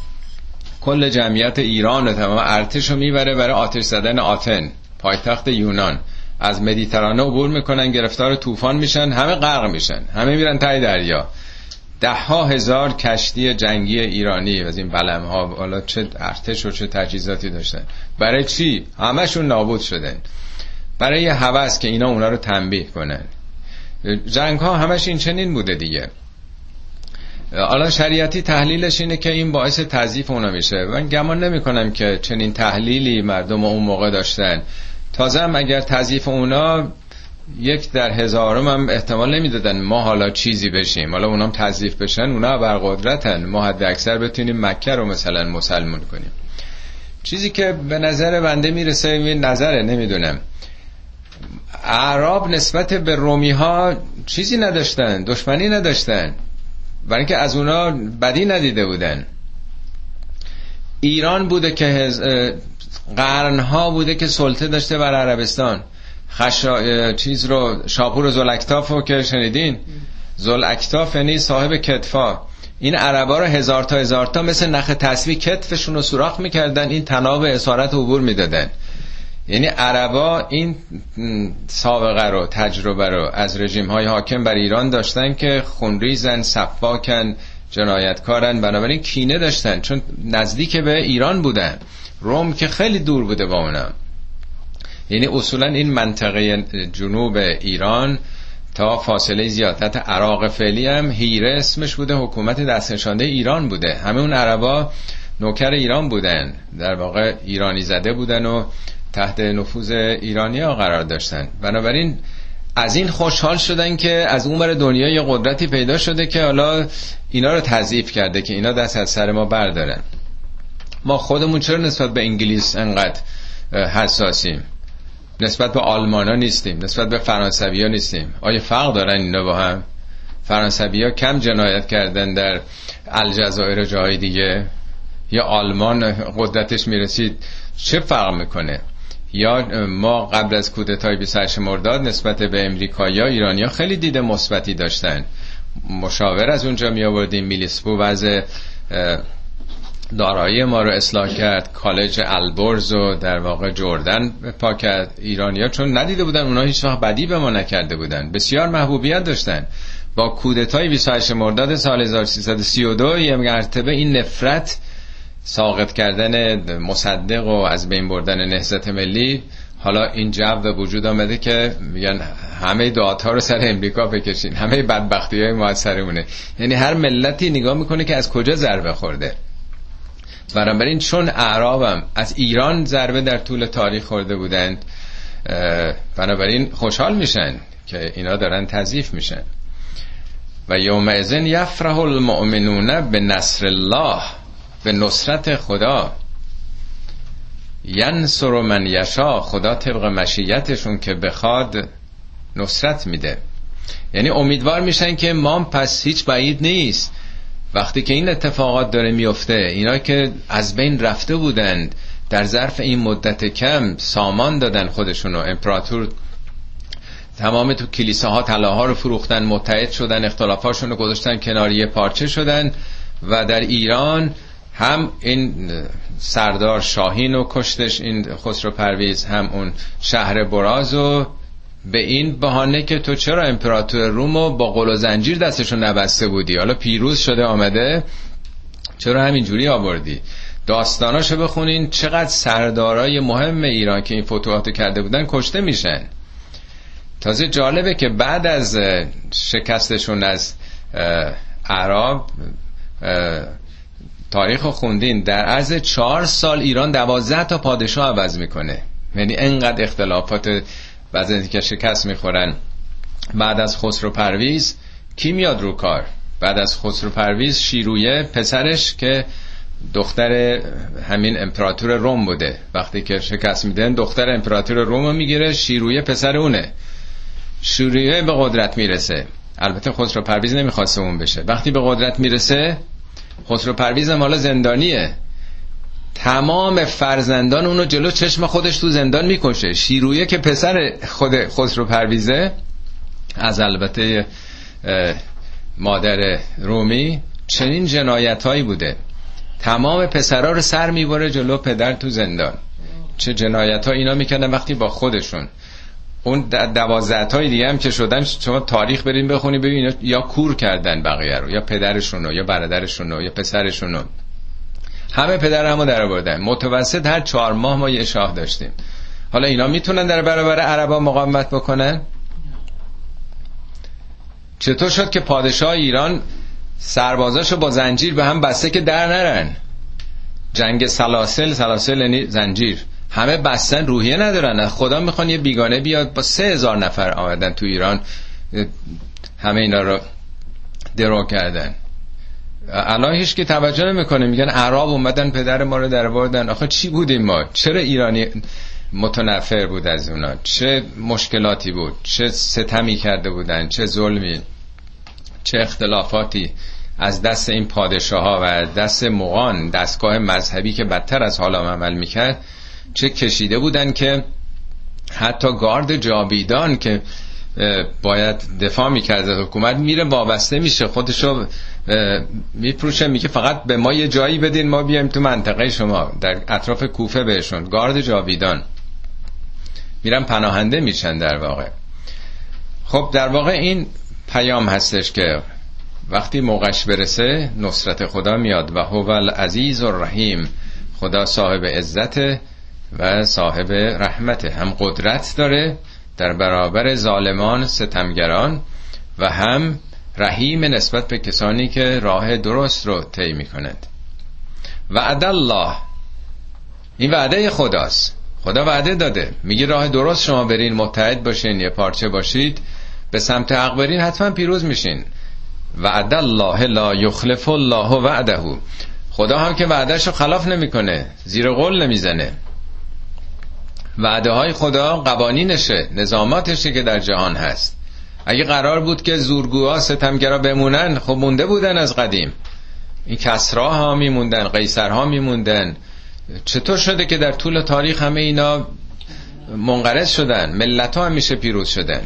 کل جمعیت ایران و تمام ارتش رو می‌بره برای آتش زدن آتن پایتخت یونان. از مدیترانه عبور می‌کنن گرفتار طوفان میشن همه غرق میشن. همه میرن تای دریا. ده ها هزار کشتی جنگی ایرانی از این بلم ها حالا چه ارتش و چه تجهیزاتی داشتن. برای چی؟ همشون نابود شدن. برای یه هوس که اینا اونا رو تنبیه کنن. جنگ ها همش این چنین بوده دیگه. حالا شریعتی تحلیلش اینه که این باعث تضیف اونا میشه. من گمان نمی کنم که چنین تحلیلی مردم اون موقع داشتن. تازه اگر تضیف اونا یک در هزارم هم احتمال نمی‌دادن ما حالا چیزی بشیم. حالا اونام تضیف بشن اونا بر قدرتن ما حد اکثر بتونیم مکه رو مثلا مسلمون کنیم. چیزی که به نظر بنده می‌رسه این نظره نمی‌دونم. اعراب نسبت به رومی ها چیزی نداشتن دشمنی نداشتن. برای اینکه از اونا بدی ندیده بودن. ایران بوده که قرنها بوده که سلطه داشته بر عربستان. خشا... چیز رو شاپور زلکتاف رو که شنیدین؟ زلکتاف یعنی صاحب کتفا. این عربا رو هزار تا هزار تا مثل نخ تصوی کتفشون رو سوراخ می‌کردن این تناب اسارت عبور می‌دادن. یعنی عربا این سابقه رو تجربه رو از رژیم های حاکم بر ایران داشتن که خونریزن صفاکن جنایتکارن بنابراین کینه داشتن چون نزدیک به ایران بودن. روم که خیلی دور بوده با اونم یعنی اصولا این منطقه جنوب ایران تا فاصله زیادت عراق فعلی هم هیره اسمش بوده حکومت دستنشانده ایران بوده. همه اون عربا نوکر ایران بودن در واقع ایرانی زده بودن و تحت نفوذ ایرانی ها قرار داشتن. بنابراین از این خوشحال شدن که از بر دنیا یه قدرتی پیدا شده که حالا اینا رو تضعیف کرده که اینا دست از سر ما بردارن. ما خودمون چرا نسبت به انگلیس انقدر حساسیم؟ نسبت به آلمان نیستیم نسبت به فرانسوی ها نیستیم. آیا فرق دارن اینا با هم؟ فرانسوی کم جنایت کردن در الجزایر جای دیگه. یا آلمان قدرتش می‌رسید چه فرق می‌کنه؟ یا ما قبل از کودتای 28 مرداد نسبت به امریکا یا ایرانیا خیلی دید مثبتی داشتن. مشاور از اونجا می آوردیم میلیسپو وضع دارایی ما رو اصلاح کرد. کالج البرز و در واقع جردن پا کرد. ایرانیا چون ندیده بودن اونا هیچ وقت بدی به ما نکرده بودن. بسیار محبوبیت داشتن. با کودتای 28 مرداد سال 1332 یه مرتبه این نفرت ساقط کردن مصدق و از بین بردن نهضت ملی. حالا این جو به وجود آمده که میگن همه دعات ها رو سر امریکا بکشین. همه بدبختی های ما سرمونه. یعنی هر ملتی نگاه می‌کنه که از کجا ضربه خورده. بنابراین چون اعرابم از ایران ضربه در طول تاریخ خورده بودند بنابراین خوشحال میشن که اینا دارن تضیف میشن. و یوم ازن یفرح المؤمنون به نصر الله به نصرت خدا. ینصر من یشا خدا طبق مشیتشون که بخواد نصرت میده. یعنی امیدوار میشن که ما پس هیچ بعید نیست. وقتی که این اتفاقات داره میفته اینا که از بین رفته بودند در ظرف این مدت کم سامان دادن خودشونو امپراتور تمام تو کلیساها طلاها رو فروختن متحد شدن اختلافاشون رو گذاشتن کناری پارچه شدن و در ایران هم این سردار شاهین و کشتش این خسرو پرویز هم اون شهر براز و به این بهانه که تو چرا امپراتور رومو با قل و زنجیر دستشو نبسته بودی؟ حالا پیروز شده آمده. چرا همینجوری آوردی؟ داستاناشو بخونین. چقدر سردارای مهم ایران که این فتوحات کرده بودن کشته میشن. تازه جالبه که بعد از شکستشون از عرب تاریخ خوندین. در عرض چهار سال ایران دوازده تا پادشاه عوض می‌کنه. یعنی انقدر اختلافات بعضی که شکست می‌خورن. بعد از خسرو پرویز کی میاد رو کار؟ بعد از خسرو پرویز شیرویه پسرش که دختر همین امپراتور روم بوده. وقتی که شکست میدن دختر امپراتور روم می‌گیره شیرویه پسر اونه. شیرویه به قدرت می‌رسه. البته خسرو پرویز نمی‌خواسته اون بشه. وقتی به قدرت می‌رسه خسرو پرویز هم حالا زندانیه. تمام فرزندان اونو جلو چشم خودش تو زندان می‌کشه. شیرویه که پسر خود خسرو پرویزه از البته مادر رومی چنین جنایت هایی بوده. تمام پسرها رو سر می‌بره جلو پدر تو زندان. چه جنایت ها اینا می‌کنن وقتی با خودشون. اون دوازده های دیگه هم که شدن شما تاریخ بریم بخونی ببین یا کور کردن بقیه رو یا پدرشونو یا برادرشونو یا پسرشونو. همه پدر همو در بردن متوسط هر چهار ماه ما یه شاه داشتیم. حالا اینا می‌تونن در برابر عربا مقاومت بکنن؟ چطور شد که پادشاه ایران سربازاشو با زنجیر به هم بسته که در نرن؟ جنگ سلاسل سلاسل یعنی زنجیر. همه بستن روحیه ندارن. خدا می‌خوان یه بیگانه بیاد با سه هزار نفر آمدن تو ایران. همه اینا رو درو کردن. الان هیچ که توجه نمی‌کنه. میگن عرب اومدن پدر ما رو در بردن آخه چی بودیم ما؟ چرا ایرانی متنفر بود از اونا؟ چه مشکلاتی بود؟ چه ستمی کرده بودن؟ چه ظلمی؟ چه اختلافاتی از دست این پادشاه ها و دست مغان دستگاه مذهبی که بدتر از حالا عمل می‌کرد چه کشیده بودن که حتی گارد جاویدان که باید دفاع می‌کرد حکومت میره وابسته میشه. خودشو میپروشه میگه فقط به ما یه جایی بدین ما بیایم تو منطقه شما. در اطراف کوفه بهشون. گارد جاویدان. میرن پناهنده میشن در واقع. خب در واقع این پیام هستش که وقتی موقعش برسه نصرت خدا میاد و هو العزیز الرحیم. خدا صاحب عزت و صاحب رحمت هم قدرت داره در برابر ظالمان ستمگران و هم رحیم نسبت به کسانی که راه درست رو طی می‌کنند وعد الله. این وعده خداست. خدا وعده داده. میگه راه درست شما برین متحد باشین یه پارچه باشید به سمت حق برین حتما پیروز میشین. وعد الله لا یخلف الله وعده. خدا هم که وعدش رو خلاف نمی‌کنه زیر قول نمی‌زنه. وعده های خدا قوانینشه نظاماتشه که در جهان هست. اگه قرار بود که زورگوها ستمگرا بمونن خب مونده بودن از قدیم. این کسراها میموندن قیصرها میموندن. چطور شده که در طول تاریخ همه اینا منقرض شدن؟ ملت ها همیشه پیروز شدن.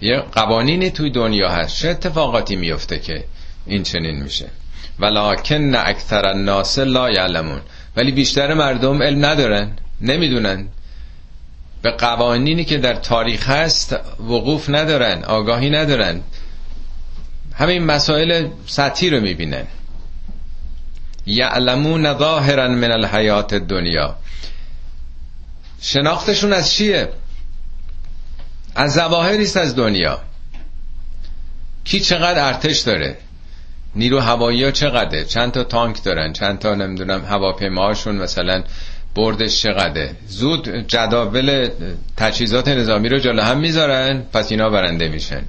یه قوانینی توی دنیا هست. چه اتفاقاتی میفته که این چنین میشه؟ ولکن اکثر الناس لا یعلمون. ولی بیشتر مردم علم ندارن نمی‌دونن. به قوانینی که در تاریخ هست وقوف ندارن آگاهی ندارن. همین مسائل سطحی رو می‌بینن. یعلمون ظاهرا من الحیات دنیا شناختشون از چیه؟ از زواهری است از دنیا. کی چقدر ارتش داره؟ نیرو هوایی ها چقدره؟ چند تا تانک دارن چند تا نمی‌دونم هواپیماهاشون مثلا بردش چقدره زود جداول تجهیزات نظامی رو جلو هم می‌ذارن پس اینا برنده میشن.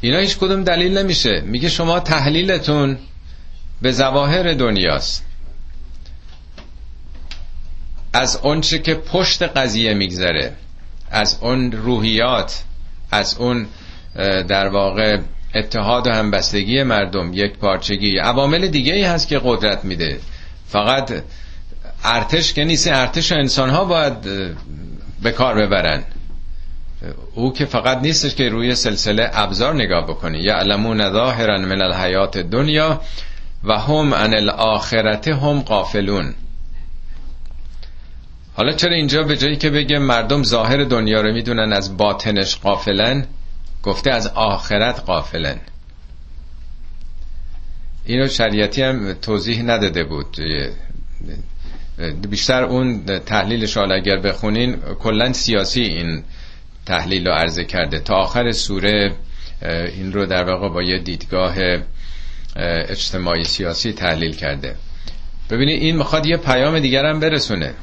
اینا هیچ کدوم دلیل نمیشه. میگه شما تحلیلتون به زواهر دنیاست. از اونچه که پشت قضیه میگذره از اون روحیات از اون در واقع اتحاد و همبستگی مردم یک پارچگی عوامل دیگه ای هست که قدرت میده. فقط ارتش که نیست ارتش و انسان ها باید به کار ببرن. او که فقط نیستش که روی سلسله ابزار نگاه بکنی. یا علمون ظاهرا من الحیات دنیا و هم عن الاخرت هم قافلون حالا چرا اینجا به جایی که بگه مردم ظاهر دنیا رو می‌دونن از باطنش قافلن گفته از آخرت قافلن اینو شریعتی هم توضیح نداده بود. بیشتر اون تحلیلش حالا اگر بخونین کلا سیاسی این تحلیل رو عرضه کرده. تا آخر سوره این رو در واقع با یه دیدگاه اجتماعی سیاسی تحلیل کرده. ببینید این می‌خواد یه پیام دیگر هم برسونه.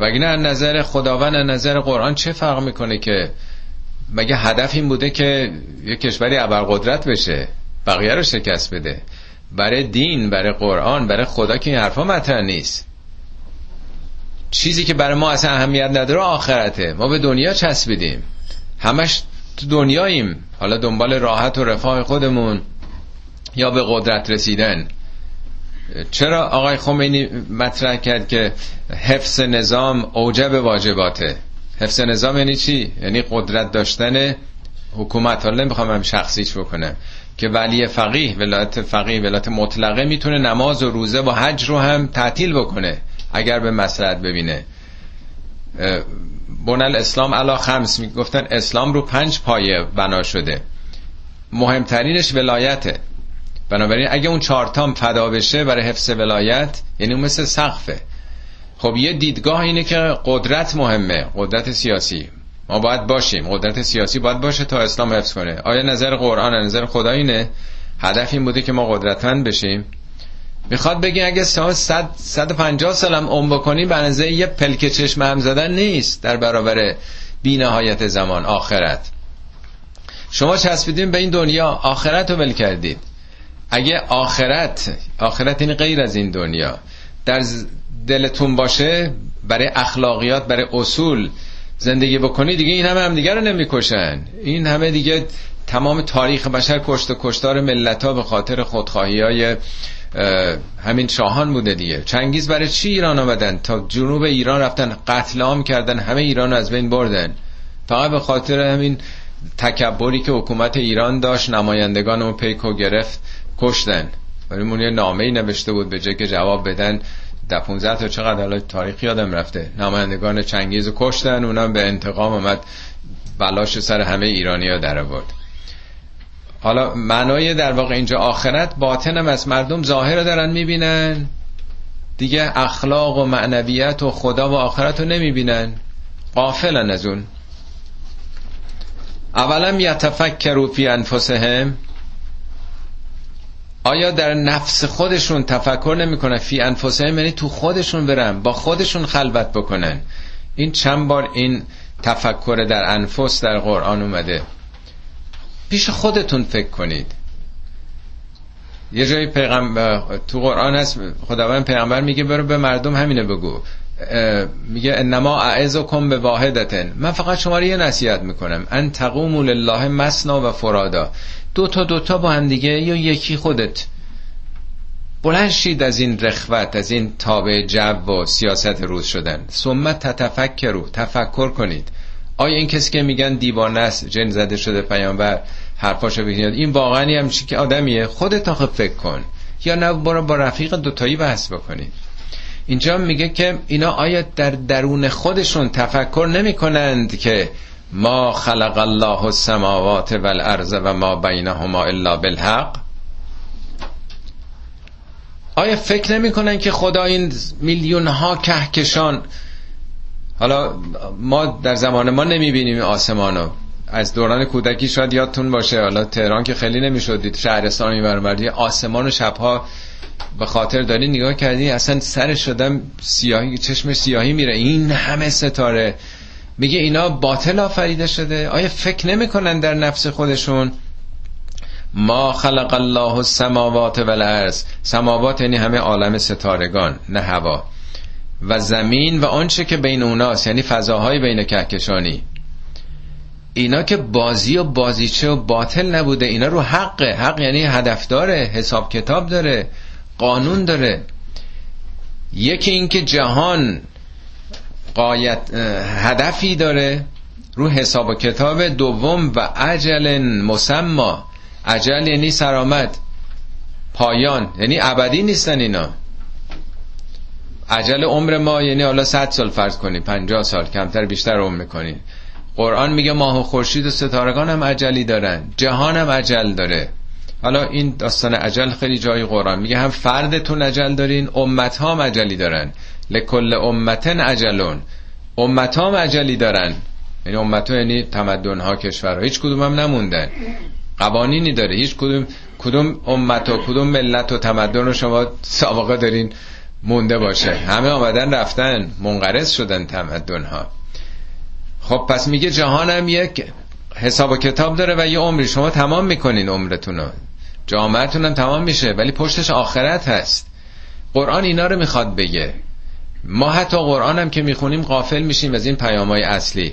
وگرنه از نظر خداوند از نظر قرآن چه فرق می‌کنه که مگه هدف این بوده که یه کشوری ابرقدرت بشه بقیه رو شکست بده؟ برای دین برای قرآن برای خدا که این حرفا مطرح نیست. چیزی که برای ما اصلا اهمیت نداره آخرته. ما به دنیا چسبیدیم. همش تو دنیاییم. حالا دنبال راحت و رفاه خودمون یا به قدرت رسیدن. چرا آقای خمینی مطرح کرد که حفظ نظام اوجب واجباته؟ حفظ نظام یعنی چی؟ یعنی قدرت داشتن حکومت. حالا نمی‌خوام هم شخصیش بکنم. که ولی فقیه ولایت فقیه ولایت مطلقه می‌تونه نماز و روزه و حج رو هم تعطیل بکنه اگر به مسلحت ببینه. بنال اسلام علا خمس می‌گفتن اسلام رو پنج پایه بنا شده. مهمترینش ولایته. بنابراین اگه اون چارتام فدا بشه برای حفظ ولایت یعنی مثل سقفه. خب یه دیدگاه اینه که قدرت مهمه قدرت سیاسی. ما باید باشیم. قدرت سیاسی باید باشه تا اسلام حفظ کنه. آیا نظر قرآن نظر خدا اینه؟ هدف این بوده که ما قدرتمند بشیم. می‌خواد بگی اگه 100 150 سالم عمر بکنی به یه پلک چشم هم زدن نیست در برابر بینهایت زمان آخرت. شما چسبیدین به این دنیا آخرت رو ول کردید. اگه آخرت آخرت این غیر از این دنیا. در دلتون باشه برای اخلاقیات برای اصول زندگی بکنی دیگه این همه هم دیگه رو نمی‌کشن. این همه دیگه تمام تاریخ بشر کشت و کشتار ملت ها به خاطر خودخواهی های همین شاهان بوده دیگه. چنگیز برای چی ایران آمدن؟ تا جنوب ایران رفتن قتل عام کردن همه ایران رو از بین بردن. فقط به خاطر همین تکبری که حکومت ایران داشت نمایندگان اون پیکو گرفت کشتن. ولی یه نامه ای نوشته بود به جای که جواب بدن در 15 تا چقدر حالا تاریخ یادم رفته. نمایندگان چنگیز کشتن اونم به انتقام آمد. بلاش سر همه ایرانی ها در آورد. حالا معنای در واقع اینجا آخرت باطنم از مردم ظاهر رو دارن می‌بینن. دیگه اخلاق و معنویت و خدا و آخرت رو نمی‌بینن. قافلن از اون. اولا یتفکروا فی انفسهم. آیا در نفس خودشون تفکر نمی‌کنن؟ فی انفسهم یعنی تو خودشون برن با خودشون خلوت بکنن. این چند بار این تفکر در انفس در قرآن اومده. پیش خودتون فکر کنید. یه جایی پیغمبر تو قرآن هست خداوند پیغمبر میگه برو به مردم همینه بگو. میگه انما اعزکم به واحدتن. من فقط شما رو یه نصیحت می‌کنم. ان تقوموا لله مسنا و فرادا. دو تا دو تا با هم دیگه یا یکی خودت. بلند شید از این رخوت از این تابع جو و سیاست روز شدن. ثم تتفکرو تفکر کنید. آیا این کسی که میگن دیوانه است جن زده شده پیامبر حرفاشو بگید این واقعا هم چی که آدمیه؟ خودت آخه فکر کن. یا نه برو با رفیق دوتایی بحث بکنید اینجا میگه که اینا آیا در درون خودشون تفکر نمی کنند که ما خلق الله السماوات والارض و ما بینهما الا بالحق. آیا فکر نمی کنن که خدا این میلیون ها کهکشان حالا ما در زمان ما نمی بینیم آسمانو از دوران کودکی شاید یادتون باشه حالا تهران که خیلی نمی‌شد دید شهرستان می‌برم آسمان و شبها به خاطر داری نگاه کردی اصلا سر شدم سیاهی چشم سیاهی میره. این همه ستاره. میگه اینا باطل آفریده شده. آیا فکر نمی‌کنن در نفس خودشون؟ ما خلق الله السماوات والارض. سماوات یعنی همه عالم ستارگان نه هوا. و زمین و آنچه که بین اوناست یعنی فضاهای بین کهکشانی. اینا که بازی و بازیچه و باطل نبوده اینا رو حقه. حق یعنی هدف داره حساب کتاب داره قانون داره. یکی اینکه جهان قایت هدفی داره رو حساب و کتاب دوم و عجل مسما عجل یعنی سرامت پایان یعنی ابدی نیستن اینا. عجل عمر ما یعنی حالا 100 سال فرض کنید 50 سال کمتر بیشتر عمر می‌کنید قرآن میگه ماه و خورشید و ستارگان هم عجلی دارن جهان هم عجل داره. حالا این داستان عجل خیلی جای قرآن. میگه هم فردتون عجل دارین امت ها هم عجلی دارن. لکل امتن عجلون امت ها عجلی دارن. یعنی امت ها یعنی تمدن ها کشور هیچ کدوم هم نموندن. قوانینی داره. هیچ کدوم کدوم امت و کدوم ملت و تمدن رو شما سابقه دارین مونده باشه. همه آمدن رفتن. منقرض شدن تمدن ها خب پس میگه جهانم یک حساب و کتاب داره و یه عمری. شما تمام می‌کنین عمرتون رو. جامعتون هم تمام میشه. ولی پشتش آخرت هست. قرآن اینا رو می‌خواد بگه. ما حتی قرآن هم که می‌خونیم غافل میشیم از این پیام های اصلی.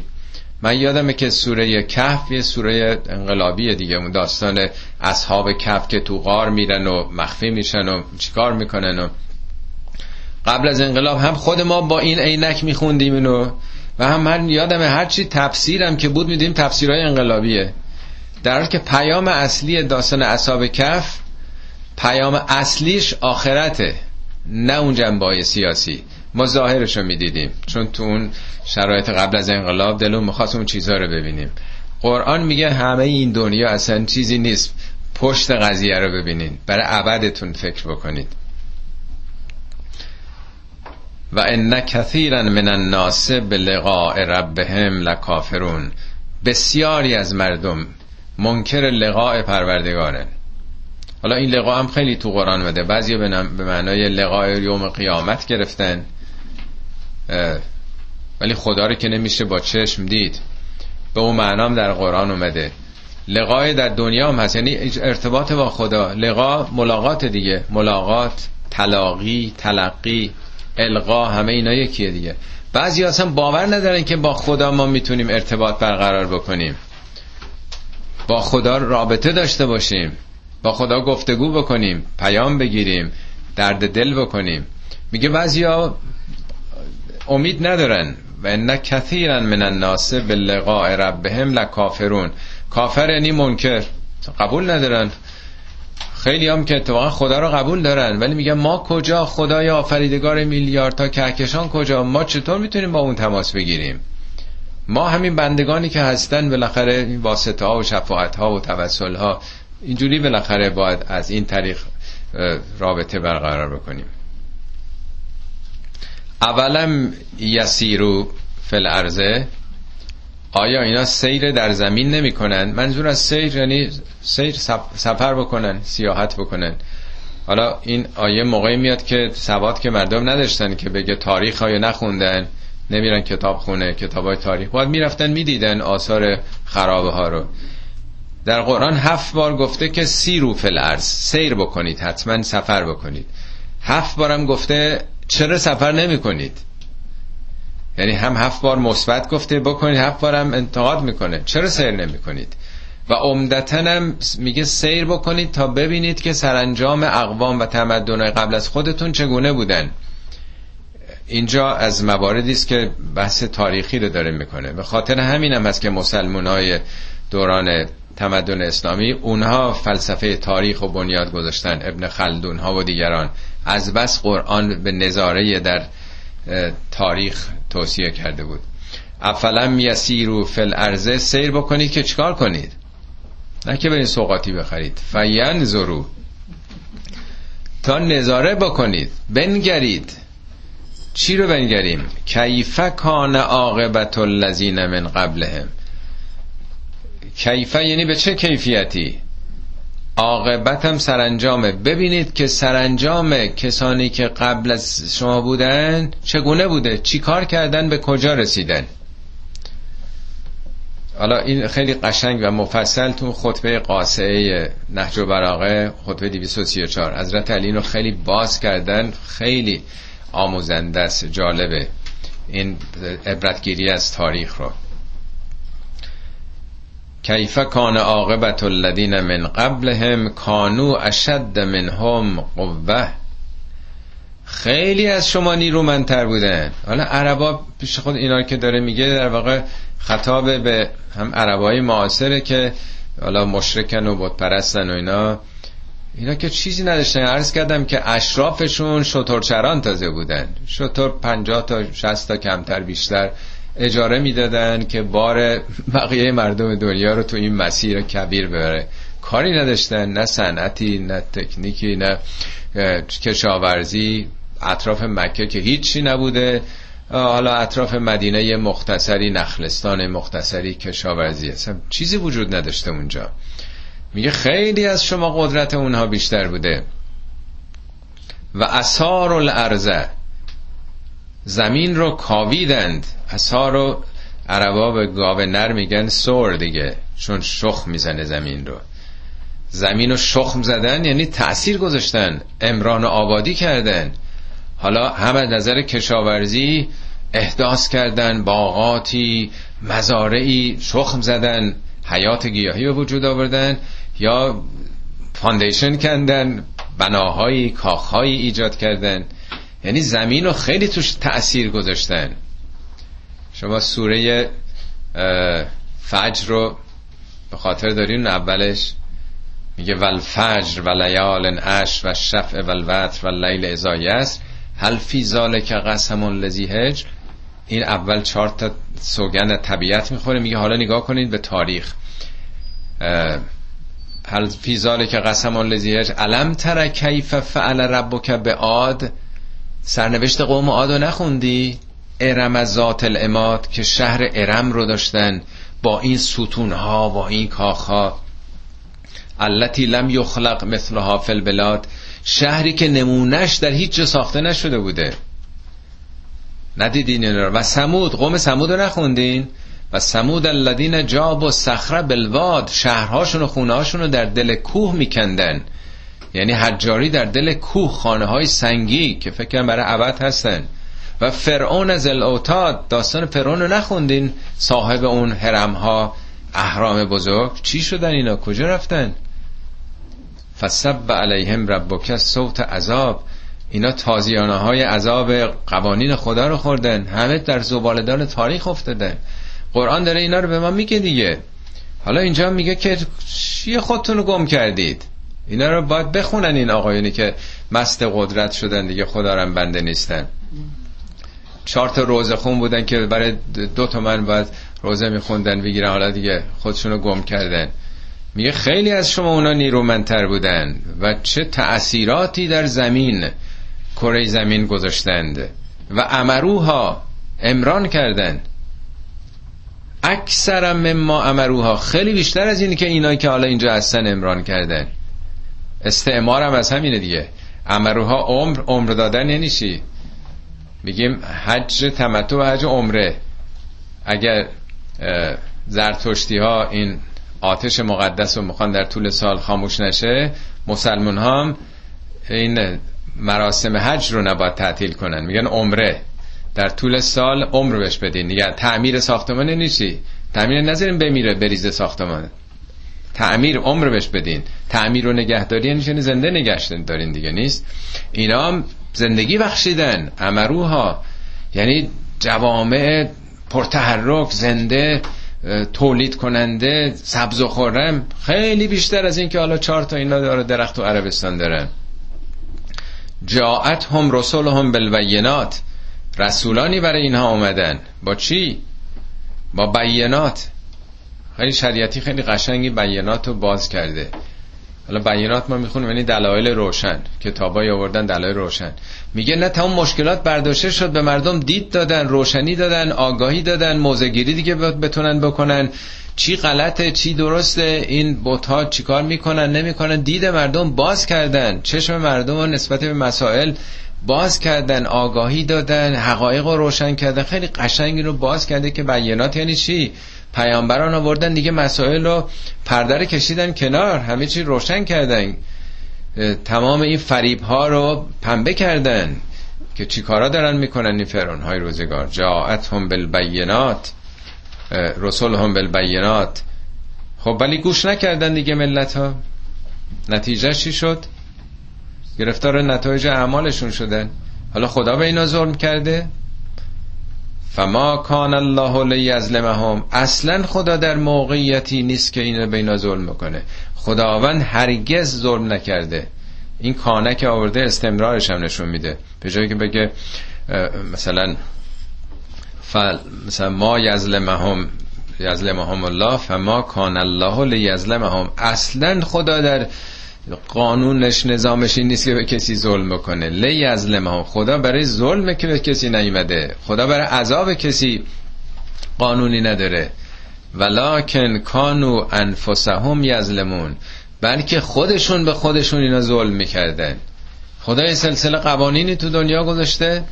من یادمه که سوره کهف یه سوره انقلابیه دیگه اون داستان اصحاب کهف که تو غار میرن و مخفی میشن و چیکار می‌کنن و قبل از انقلاب هم خود ما با این عینک میخوندیم اینو و هم من یادمه هرچی تفسیرم که بود میدیم تفسیرهای انقلابیه. در حالی که پیام اصلی داستان اصحاب کف پیام اصلیش آخرته نه اون جنبه سیاسی. ما ظاهرش رو می‌دیدیم. چون تو اون شرایط قبل از انقلاب دلون می‌خواست اون چیزها رو ببینیم. قرآن میگه همه این دنیا اصلا چیزی نیست. پشت قضیه رو ببینین. برای عبدتون فکر بکنید. و ان کثیرا من الناس به لقاء ربهم لکافرون. بسیاری از مردم منکر لقاء پروردگارن. حالا این لقاء هم خیلی تو قرآن مده بعضی به معنای لقاء یوم قیامت گرفتن. ولی خدا رو که نمیشه با چشم دید. به اون معنام در قرآن اومده. لقای در دنیا هم هست. یعنی ارتباط با خدا. لقا ملاقات دیگه. ملاقات تلاقی تلقی القا همه اینا یکیه دیگه. بعضی اصلا باور ندارن که با خدا ما می‌تونیم ارتباط برقرار بکنیم. با خدا رابطه داشته باشیم. با خدا گفتگو بکنیم. پیام بگیریم. درد دل بکنیم. میگه بعضیا امید ندارن و ان کثیرا من الناس باللقاء ربهم لکافرون. کافر یعنی منکر. قبول ندارن. خیلی هم که اتفاقا خدا رو قبول دارن ولی میگن ما کجا؟ خدای آفریدگار میلیاردها کهکشان کجا؟ ما چطور می‌تونیم با اون تماس بگیریم؟ ما همین بندگانی که هستن بالاخره این واسطه ها و شفاعت ها و توسل ها اینجوری بالاخره باید از این طریق رابطه برقرار بکنیم. اولم یسیرو فل ارزه آیا اینا سیر در زمین نمی کنن منظور از سیر یعنی سیر سفر بکنن سیاحت بکنن. حالا این آیه موقعی میاد که سواد که مردم نداشتن که بگه تاریخ های نخوندن نمیرن کتاب خونه کتاب های تاریخ. باید می‌رفتن می‌دیدن آثار خرابه ها رو. در قرآن هفت بار گفته که سیرو فل ارز سیر بکنید حتما سفر بکنید. هفت بارم گفته چرا سفر نمی کنید یعنی هم هفت بار مثبت گفته بکنید هفت بارم انتقاد می‌کنه. چرا سیر نمی کنید و عمدتا هم میگه سیر بکنید تا ببینید که سرانجام اقوام و تمدنهای قبل از خودتون چگونه بودن. اینجا از مواردی است که بحث تاریخی رو داره می‌کنه. به خاطر همین هم هست که مسلمان های دوران تمدن اسلامی اونها فلسفه تاریخ و بنیاد گذاشتن. ابن خلدون ها و دیگران. از بس قرآن به نظاره در تاریخ توصیه کرده بود. افلم یسیرو فل ارزه سیر بکنید که چکار کنید؟ نه که برین سوقاتی بخرید. زرو تا نظاره بکنید. بنگرید. چی رو بنگریم؟ کیفه کان عاقبت الذین من قبلهم. کیفه یعنی به چه کیفیتی؟ عاقبتم سرانجامه. ببینید که سرانجام کسانی که قبل از شما بودن چگونه بوده؟ چی کار کردن؟ به کجا رسیدن؟ حالا این خیلی قشنگ و مفصل تو خطبه قاسعه نهج و براغه خطبه 234 حضرت علی رو خیلی باز کردن خیلی آموزنده است جالبه. این عبرتگیری از تاریخ رو. کیف کان عاقبت الذین من قبلهم کانو اشد منهم قوه خیلی از شما نیرومندتر بودن. حالا عربا پیش خود اینا که داره میگه در واقع خطاب به هم عربای معاصره که حالا مشرکن و بت پرستن و اینا. اینا که چیزی نداشتن. عرض کردم که اشرافشون شطورچران تازه بودن. شطور پنجاه تا شست تا کمتر بیشتر. اجاره می‌دادن که بار بقیه مردم دنیا رو تو این مسیر کبیر ببره. کاری نداشتن نه صنعتی نه تکنیکی نه کشاورزی اطراف مکه که هیچی نبوده. حالا اطراف مدینه مختصری نخلستان مختصری کشاورزی. اصلا چیزی وجود نداشته اونجا. میگه خیلی از شما قدرت اونها بیشتر بوده. و اثار الارزه زمین رو کاویدند. اثار رو عربا به گاو نر میگن سور دیگه چون شخ می‌زنه زمین رو. زمین رو شخم زدن یعنی تأثیر گذاشتن امران و آبادی کردن. حالا هم از نظر کشاورزی احداث کردن باغاتی مزارعی شخم زدن حیات گیاهی به وجود آوردن یا foundation کردن بناهایی کاخهایی ایجاد کردن. یعنی زمین رو خیلی توش تأثیر گذاشتن. شما سوره فجر رو به خاطر دارین اولش میگه والفجر و لیال عشر و الشفع و الوتر و اللیل اذا یسر هل فی ذالک قسم لذی هجر؟ این اول چهار تا سوگند طبیعت می‌خوره. میگه حالا نگاه کنید به تاریخ. هل فی ذالک قسم لذی هجر؟ علم تر کیف فعل ربک به عاد سرنوشت قوم عاد رو نخوندی؟ ارم ذات الاماد که شهر ارم رو داشتن با این ستونها با این کاخها. التي لم یخلق مثلها فی البلاد. شهری که نمونش در هیچ جا ساخته نشده بوده. ندیدین این و سمود قوم سمود رو نخوندین؟ و سمود الذین جاب و صخره بالواد. شهرهاشون و خونه رو در دل کوه میکندن. یعنی حجاری در دل کوه خانه های سنگی که فکر برای عبد هستن. و فرعون از الاوتاد داستان فرعون رو نخوندین؟ صاحب اون حرم ها اهرام بزرگ؟ چی شدن اینا؟ کجا رفتن؟ فسب علیهم ربک صوت عذاب. اینا تازیانه های عذاب قوانین خدا رو خوردن. همه در زبالدان تاریخ افتادن. قرآن داره اینا رو به ما میگه دیگه. حالا اینجا میگه که چیه خودتون رو گم کردید؟ اینا رو باید بخونن این آقایونی که مست قدرت شدن دیگه خدا رو بنده نیستن. چهار تا روزه خون بودن که برای دو تومن باید روزه میخوندن بگیرن حالا دیگه خودشون رو گم کردن. میگه خیلی از شما اونا نیرومندتر بودن و چه تأثیراتی در زمین کره زمین گذاشتند و امروها امران کردند اکثر مما امروها خیلی بیشتر از اینی که اینایی که حالا اینجا هستن امران کردن. استعمار هم از همینه دیگه. امروها عمر عمر دادن چی میگیم حج تمتع و حج عمره. اگر زرتشتی ها این آتش مقدس رو می‌خوان در طول سال خاموش نشه مسلمون هم این مراسم حج رو نباید تعطیل کنن. میگن عمره. در طول سال عمر بهش بدین. دیگه تعمیر ساختمان نیستی تعمیر نذارین بمیره بریزه ساختمان. تعمیر عمر بهش بدین. تعمیر و نگهداری یعنی زنده نگشتن دارین دیگه نیست؟ اینا زندگی بخشیدن امروها یعنی جوامع پرتحرک زنده تولید کننده سبز و خورم. خیلی بیشتر از این که حالا چهار تا اینا داره درخت و عربستان دارن. جاعت هم رسول هم بالبینات. رسولانی برای اینها آمدن با چی؟ با بینات. خیلی شریعتی خیلی قشنگی بینات رو باز کرده. حالا بینات ما می‌خونیم یعنی دلایل روشن. کتابای آوردن دلایل روشن. میگه نه تمام مشکلات برداشته شد به مردم دید دادن روشنی دادن آگاهی دادن موزگیری دیگه بتونن بکنن. چی غلطه چی درسته این بوت چیکار می‌کنن نمی‌کنن؟ دید مردم باز کردن. چشم مردم نسبت به مسائل باز کردن آگاهی دادن حقایق رو روشن کردن. خیلی قشنگی رو باز کرده که بیانات یعنی چی؟ پیامبران آوردن دیگه مسائل رو پرده کشیدن کنار همه چی روشن کردن. تمام این فریب ها رو پنبه کردن که چی کارا دارن می‌کنن این فرعون های روزگار؟ جاعت هم بالبینات. رسول هم بالبینات. خب ولی گوش نکردن دیگه ملت ها نتیجه چی شد؟ گرفتار نتایج اعمالشون شدن. حالا خدا به اینا ظلم کرده؟ فما کان الله لیظلمهم. اصلا خدا در موقعیتی نیست که اینا به اینا ظلم کنه خداوند هرگز ظلم نکرده. این کانه که آورده استمرارش هم نشون میده. به جایی که بگه مثلا فل مثلا ما یظلمهم یظلمهم الله فما کان الله لیظلمهم. اصلا خدا در قانونش نظامش این نیست که به کسی ظلم بکنه. لیظلمهم خدا برای ظلم که به کسی نیومده. خدا برای عذاب کسی قانونی نداره. ولکن کانو انفسهم یظلمون. بلکه خودشون به خودشون اینا ظلم می‌کردن. خدا یه سلسله قوانینی تو دنیا گذاشته.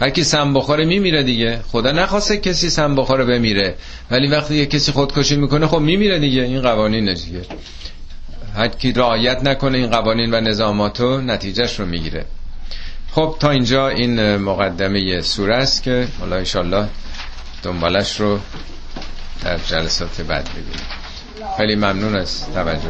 هر کی سم بخوره میمیره دیگه. خدا نخواسته کسی سم بخوره بمیره. ولی وقتی یه کسی خودکشی می‌کنه خب میمیره دیگه. این قوانین دیگه. هر کی رعایت نکنه این قوانین و نظاماتو نتیجهش رو می‌گیره. خب تا اینجا این مقدمه سوره است که حالا انشالله دنبالش رو در جلسات بعد ببینیم خیلی ممنون از توجه.